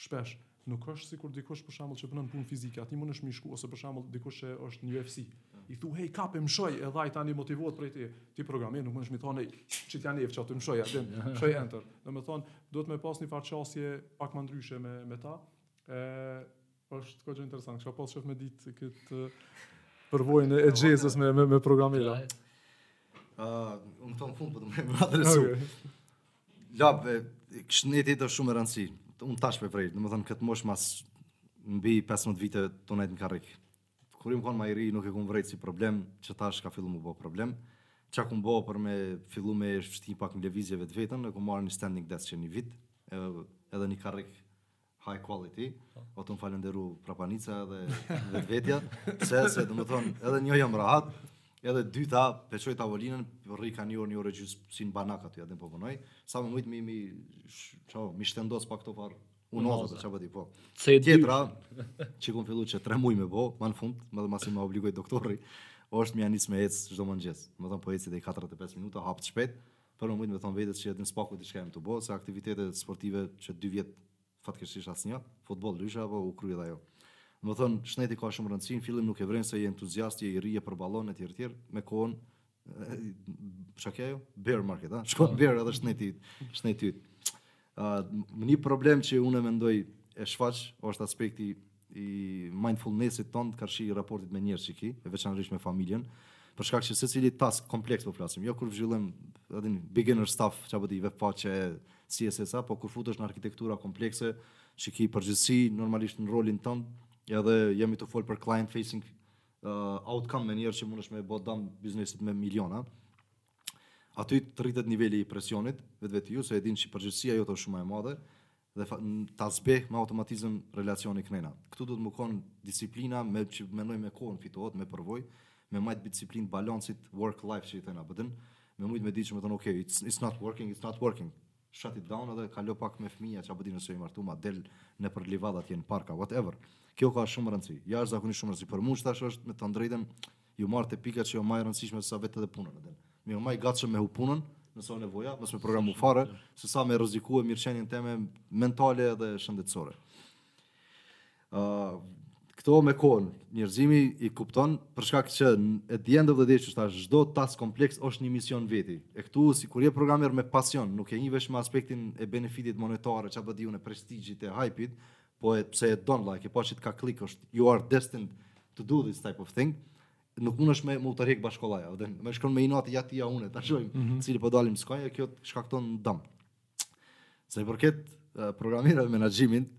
shpesh nuk është sikur dikush për shembull që punon punë fizike, aty mundesh me shku ose për shembull dikush që është në UFC, i thu hey kape mshoj, edhe ai tani motivohet prej ti, te programeri nuk mundesh m'i thonë hey, çit janë evço mshoj atë, mshoj enter. Domethënë, duhet me pas një farë qasje pak ma ndryshe me me ta. ë Është kogja interesant. Kisha pas qef me dit kët përvojën e xhezës me me, me programera. Ëh, uh, unë thon fund po të më adresu. Okay. Lab, shneti është shumë me rëndësi. Unë tash me prej, domethonë kët moshë mas mbi 15 vite tu nejt në karrik. Kur jam kon më i ri, nuk e kam vrejt si problem, që tash ka fillu m'u bo problem. Çka kom bo për me fillu me shti pak në lëvizje vetveten, e kom marrë një standing desk që një vit, edhe edhe një karrik high quality, po. o tu më falenderu prapanica edhe vetvetja, se se domethonë edhe një jam rahat, edhe dyta, po e çoj tavolinën, rri ka një orë, një orë e gjysë, si në banak aty, edhe po punoj, sa me mujtë m'i, m'i, ço, m'i shtendosë pak këto farë, unë ozë, ça po di, po. Se Tjetra, që kom fillu që tre muj me bo, ma në fund, domethonë masi më obligoi doktori, është me ja nis me ecë çdo mëngjes, domethonë po eci deri 45 minuta, hap të shpetë, Për me mujt me thonë vetes që edhe së paku diçka jam tu bo, se aktivitete sportive që dy vjet fatkeqësisht asnjë, futboll lujsha po u krye dhe ajo. Domethënë, shneti ka shumë rëndësi, në fillim nuk e vren se je entuziast, je i ri, e përballon etj etj, me kohën çka ke ajo? Bear market, a? Shkon bear edhe shneti, shneti yt. Uh, një problem që unë mendoj e shfaq është aspekti i mindfulnessit tonë karshi raportit me njerëz që ki, e veçanërisht me familjen, për shkak se secili task kompleks po flasim, jo kur zhvillim, a dini, beginner stuff, ça po di, web faqe, CSS, po kur futesh në arkitektura komplekse, që ki përgjegjësi normalisht në rolin tënd, edhe jemi tu fol për client facing uh, outcome me njerë që mundesh me bo dam biznesit me miliona, aty të rritet niveli i presionit, vetvetiu, se e din që përgjegjësia jote është shumë e madhe, dhe ta zbeh me automatizëm relacionin kënena. Këtu duhet me konë disiplina, që menoj me kohën fitohet, me përvojë, me majtë disiplinë balancit work-life që i thonë a po din, me mujtë me di që me thënë, ok, it's, it's not working, it's not working. Shut it down edhe kalo pak me fëmija ça po di nëse je i martum a del nëpër livadhe atje në parka whatever kjo ka shumë rëndësi jashtëzakonisht shumë rëndësi për mua që tash është me të drejtën jom ardh te pika që o ma e rëndësishme se sa vetë edhe punën edhe më jom ma i gatshëm me hup punën nëse ka nevoja mos me programu fare se sa me rrezikue mirëqenien teme mentale edhe shëndetësore Ë këto me kohën njerëzimi i kupton për shkak që at the end of the day që çdo task kompleks është një mision veti. E këtu sikur je programer me pasion, nuk e nji veç me aspektin e benefitit monetar e çfarë do di unë e prestigjit e hype-it, po e pse e don vlla, e ke pa që të ka klik është you are destined to do this type of thing, nuk mundesh me me u tërhek bash kollaj, më shkon me inat ja ti ja unë ta shohim mm -hmm. cili po dalim skaj e kjo shkakton dëm. Sa i përket programerave dhe menaxhimit,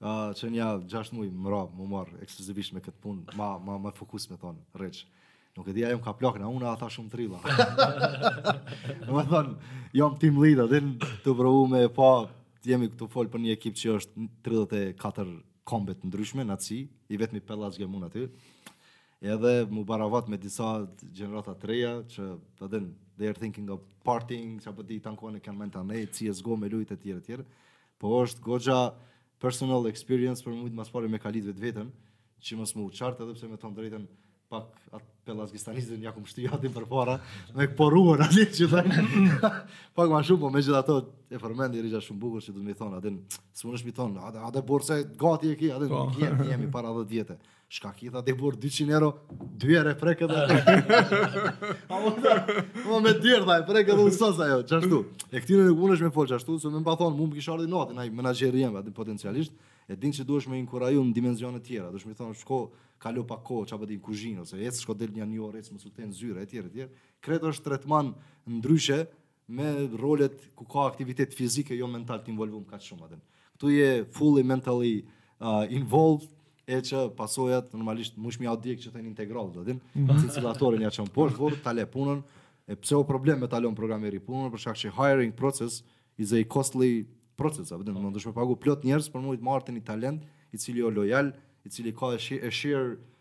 uh, qe nja gjasht muj, më ra, me u marrë ekskluzivisht me këtë punë, ma, ma, ma fokus me thonë, drejt. Nuk e di ajo më ka plakë, na unë ata shumë trila. Domethonë, jam team leader, a din, tu provu me e pa, jemi tu folë për një ekip që është 34 kombe të ndryshme, në atësi, i vetmi pellazg jam unë aty. Edhe mu baravat me disa gjenerata të reja që të din, they are thinking of partying, që apo di tankone kanë mend te ne, CSGO me lujt e tjere tjere. Po është goxha personal experience për me mujtë ma s'pari me kalit vetveten, që mos m'u çartë edhe pse me thonë drejtën pak atë pellazgistanizëm ja kom shti, a din, përpara, me këporuën, a din, që edhe, pak ma shumë, po megjithatë e përmendi Rrezja shumë bukur që du me i thonë, a din, s'munesh me i thonë, hajde, hajde borse, gati e ki, a din, po. jemi, jemi para dhe djetë. Shka ki tha t'i bonë 200 euro, dy herë e preke dhe... A më tha, më me dy herë tha, e preke dhe u sos ajo, qashtu. E këtyne nuk munesh me folë qashtu, se me më pas thonë, mu më kish ardhë inat, naj menaxheri jem, a din potencialisht, e din që duhesh me inkuraju në dimensionet tjera, duhesh me thonë, shko, kalo pak kohë, qa pëti po në kuzhinë, ose ec, shko del një një orë, ec, mos u ul n'zyre, e tjera, e tjera. Krejt është tretman ndryshe, Me rolet ku ka aktivitet fizik e jo mental të involvum kaq shumë atë. Këtu je fully mentally uh, involved e që pasojat normalisht munesh me ia djeg që thënë integral a din, mhm. oscilatorin ja çon poshtë, por ta le punën e pse o problem me ta lënë programeri punën për shkak që hiring process is a costly process, apo do të thosh pagu plot njerëz për me mujt me marr një talent, i cili o lojal, i cili ka dëshir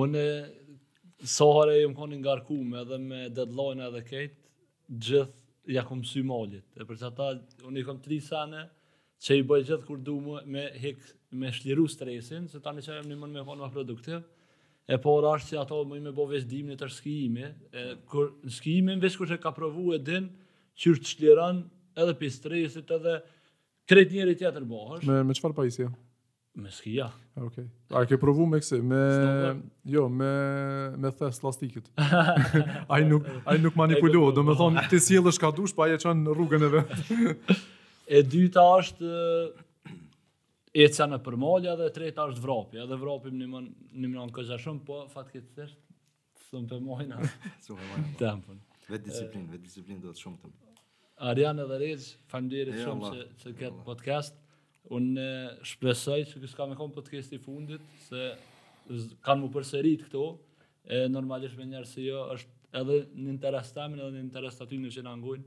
Unë, sa herë jom kon i ngarkum edhe me deadline edhe krejt, gjithë ja kom msy malit. E për qata, unë i kom tri sene, që i bëj gjithë kur du me, me hek, me shliru stresin, se tani që jom, munem me konë ma produktiv, e para është që ato muj me bo veç dimnit, skijimi, e, kur, në skijimin veç kush e ka provu e din, që të shliron edhe prej stresit edhe krejt njeri tjetër bohesh. Me, me çfar pajisje? Me skia. Okej. Okay. A ke provu me kese? Me... Jo, me, me thes plastikit. ai nuk, ai nuk manipulohet, domethonë, ti sjellsh ka dush, po ai e çon në rrugën e vet. e dyta është ecja nëpër male dhe e treta është vrapi. Edhe vrapi më një mënë në mënë këzashëm, po fatkeqësisht, Thëmë për mojnë, ha? Thëmë për mojnë. Thëmë për mojnë. Vetëdisiplinë, vetëdisiplinë do të shumë të më. Arjan edhe Rreze, falemnderit shumë që, që këtë podcast. Unë shpresoj që ky s'ka me konë podcast i fundit, se kanë m'u përsërit këto, e normalisht me njerëz si ju, është edhe në interes tanin, edhe në interes të atyne që na ngojnë,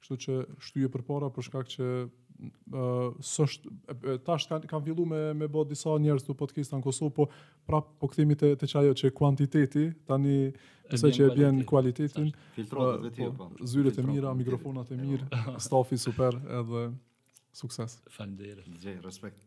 Kështu që shtyje përpara për shkak që s'osht tash kanë kanë fillu me me bo disa njerëz podcasta në Kosovë, po prap po kthehemi te te qajo që kuantiteti tani besoj që e bjen kualitetin, filtrohet vetë tjetër. Po, po. Zyret e mira, mikrofonat e mirë, stafi super edhe sukses. Faleminderit. Respekt.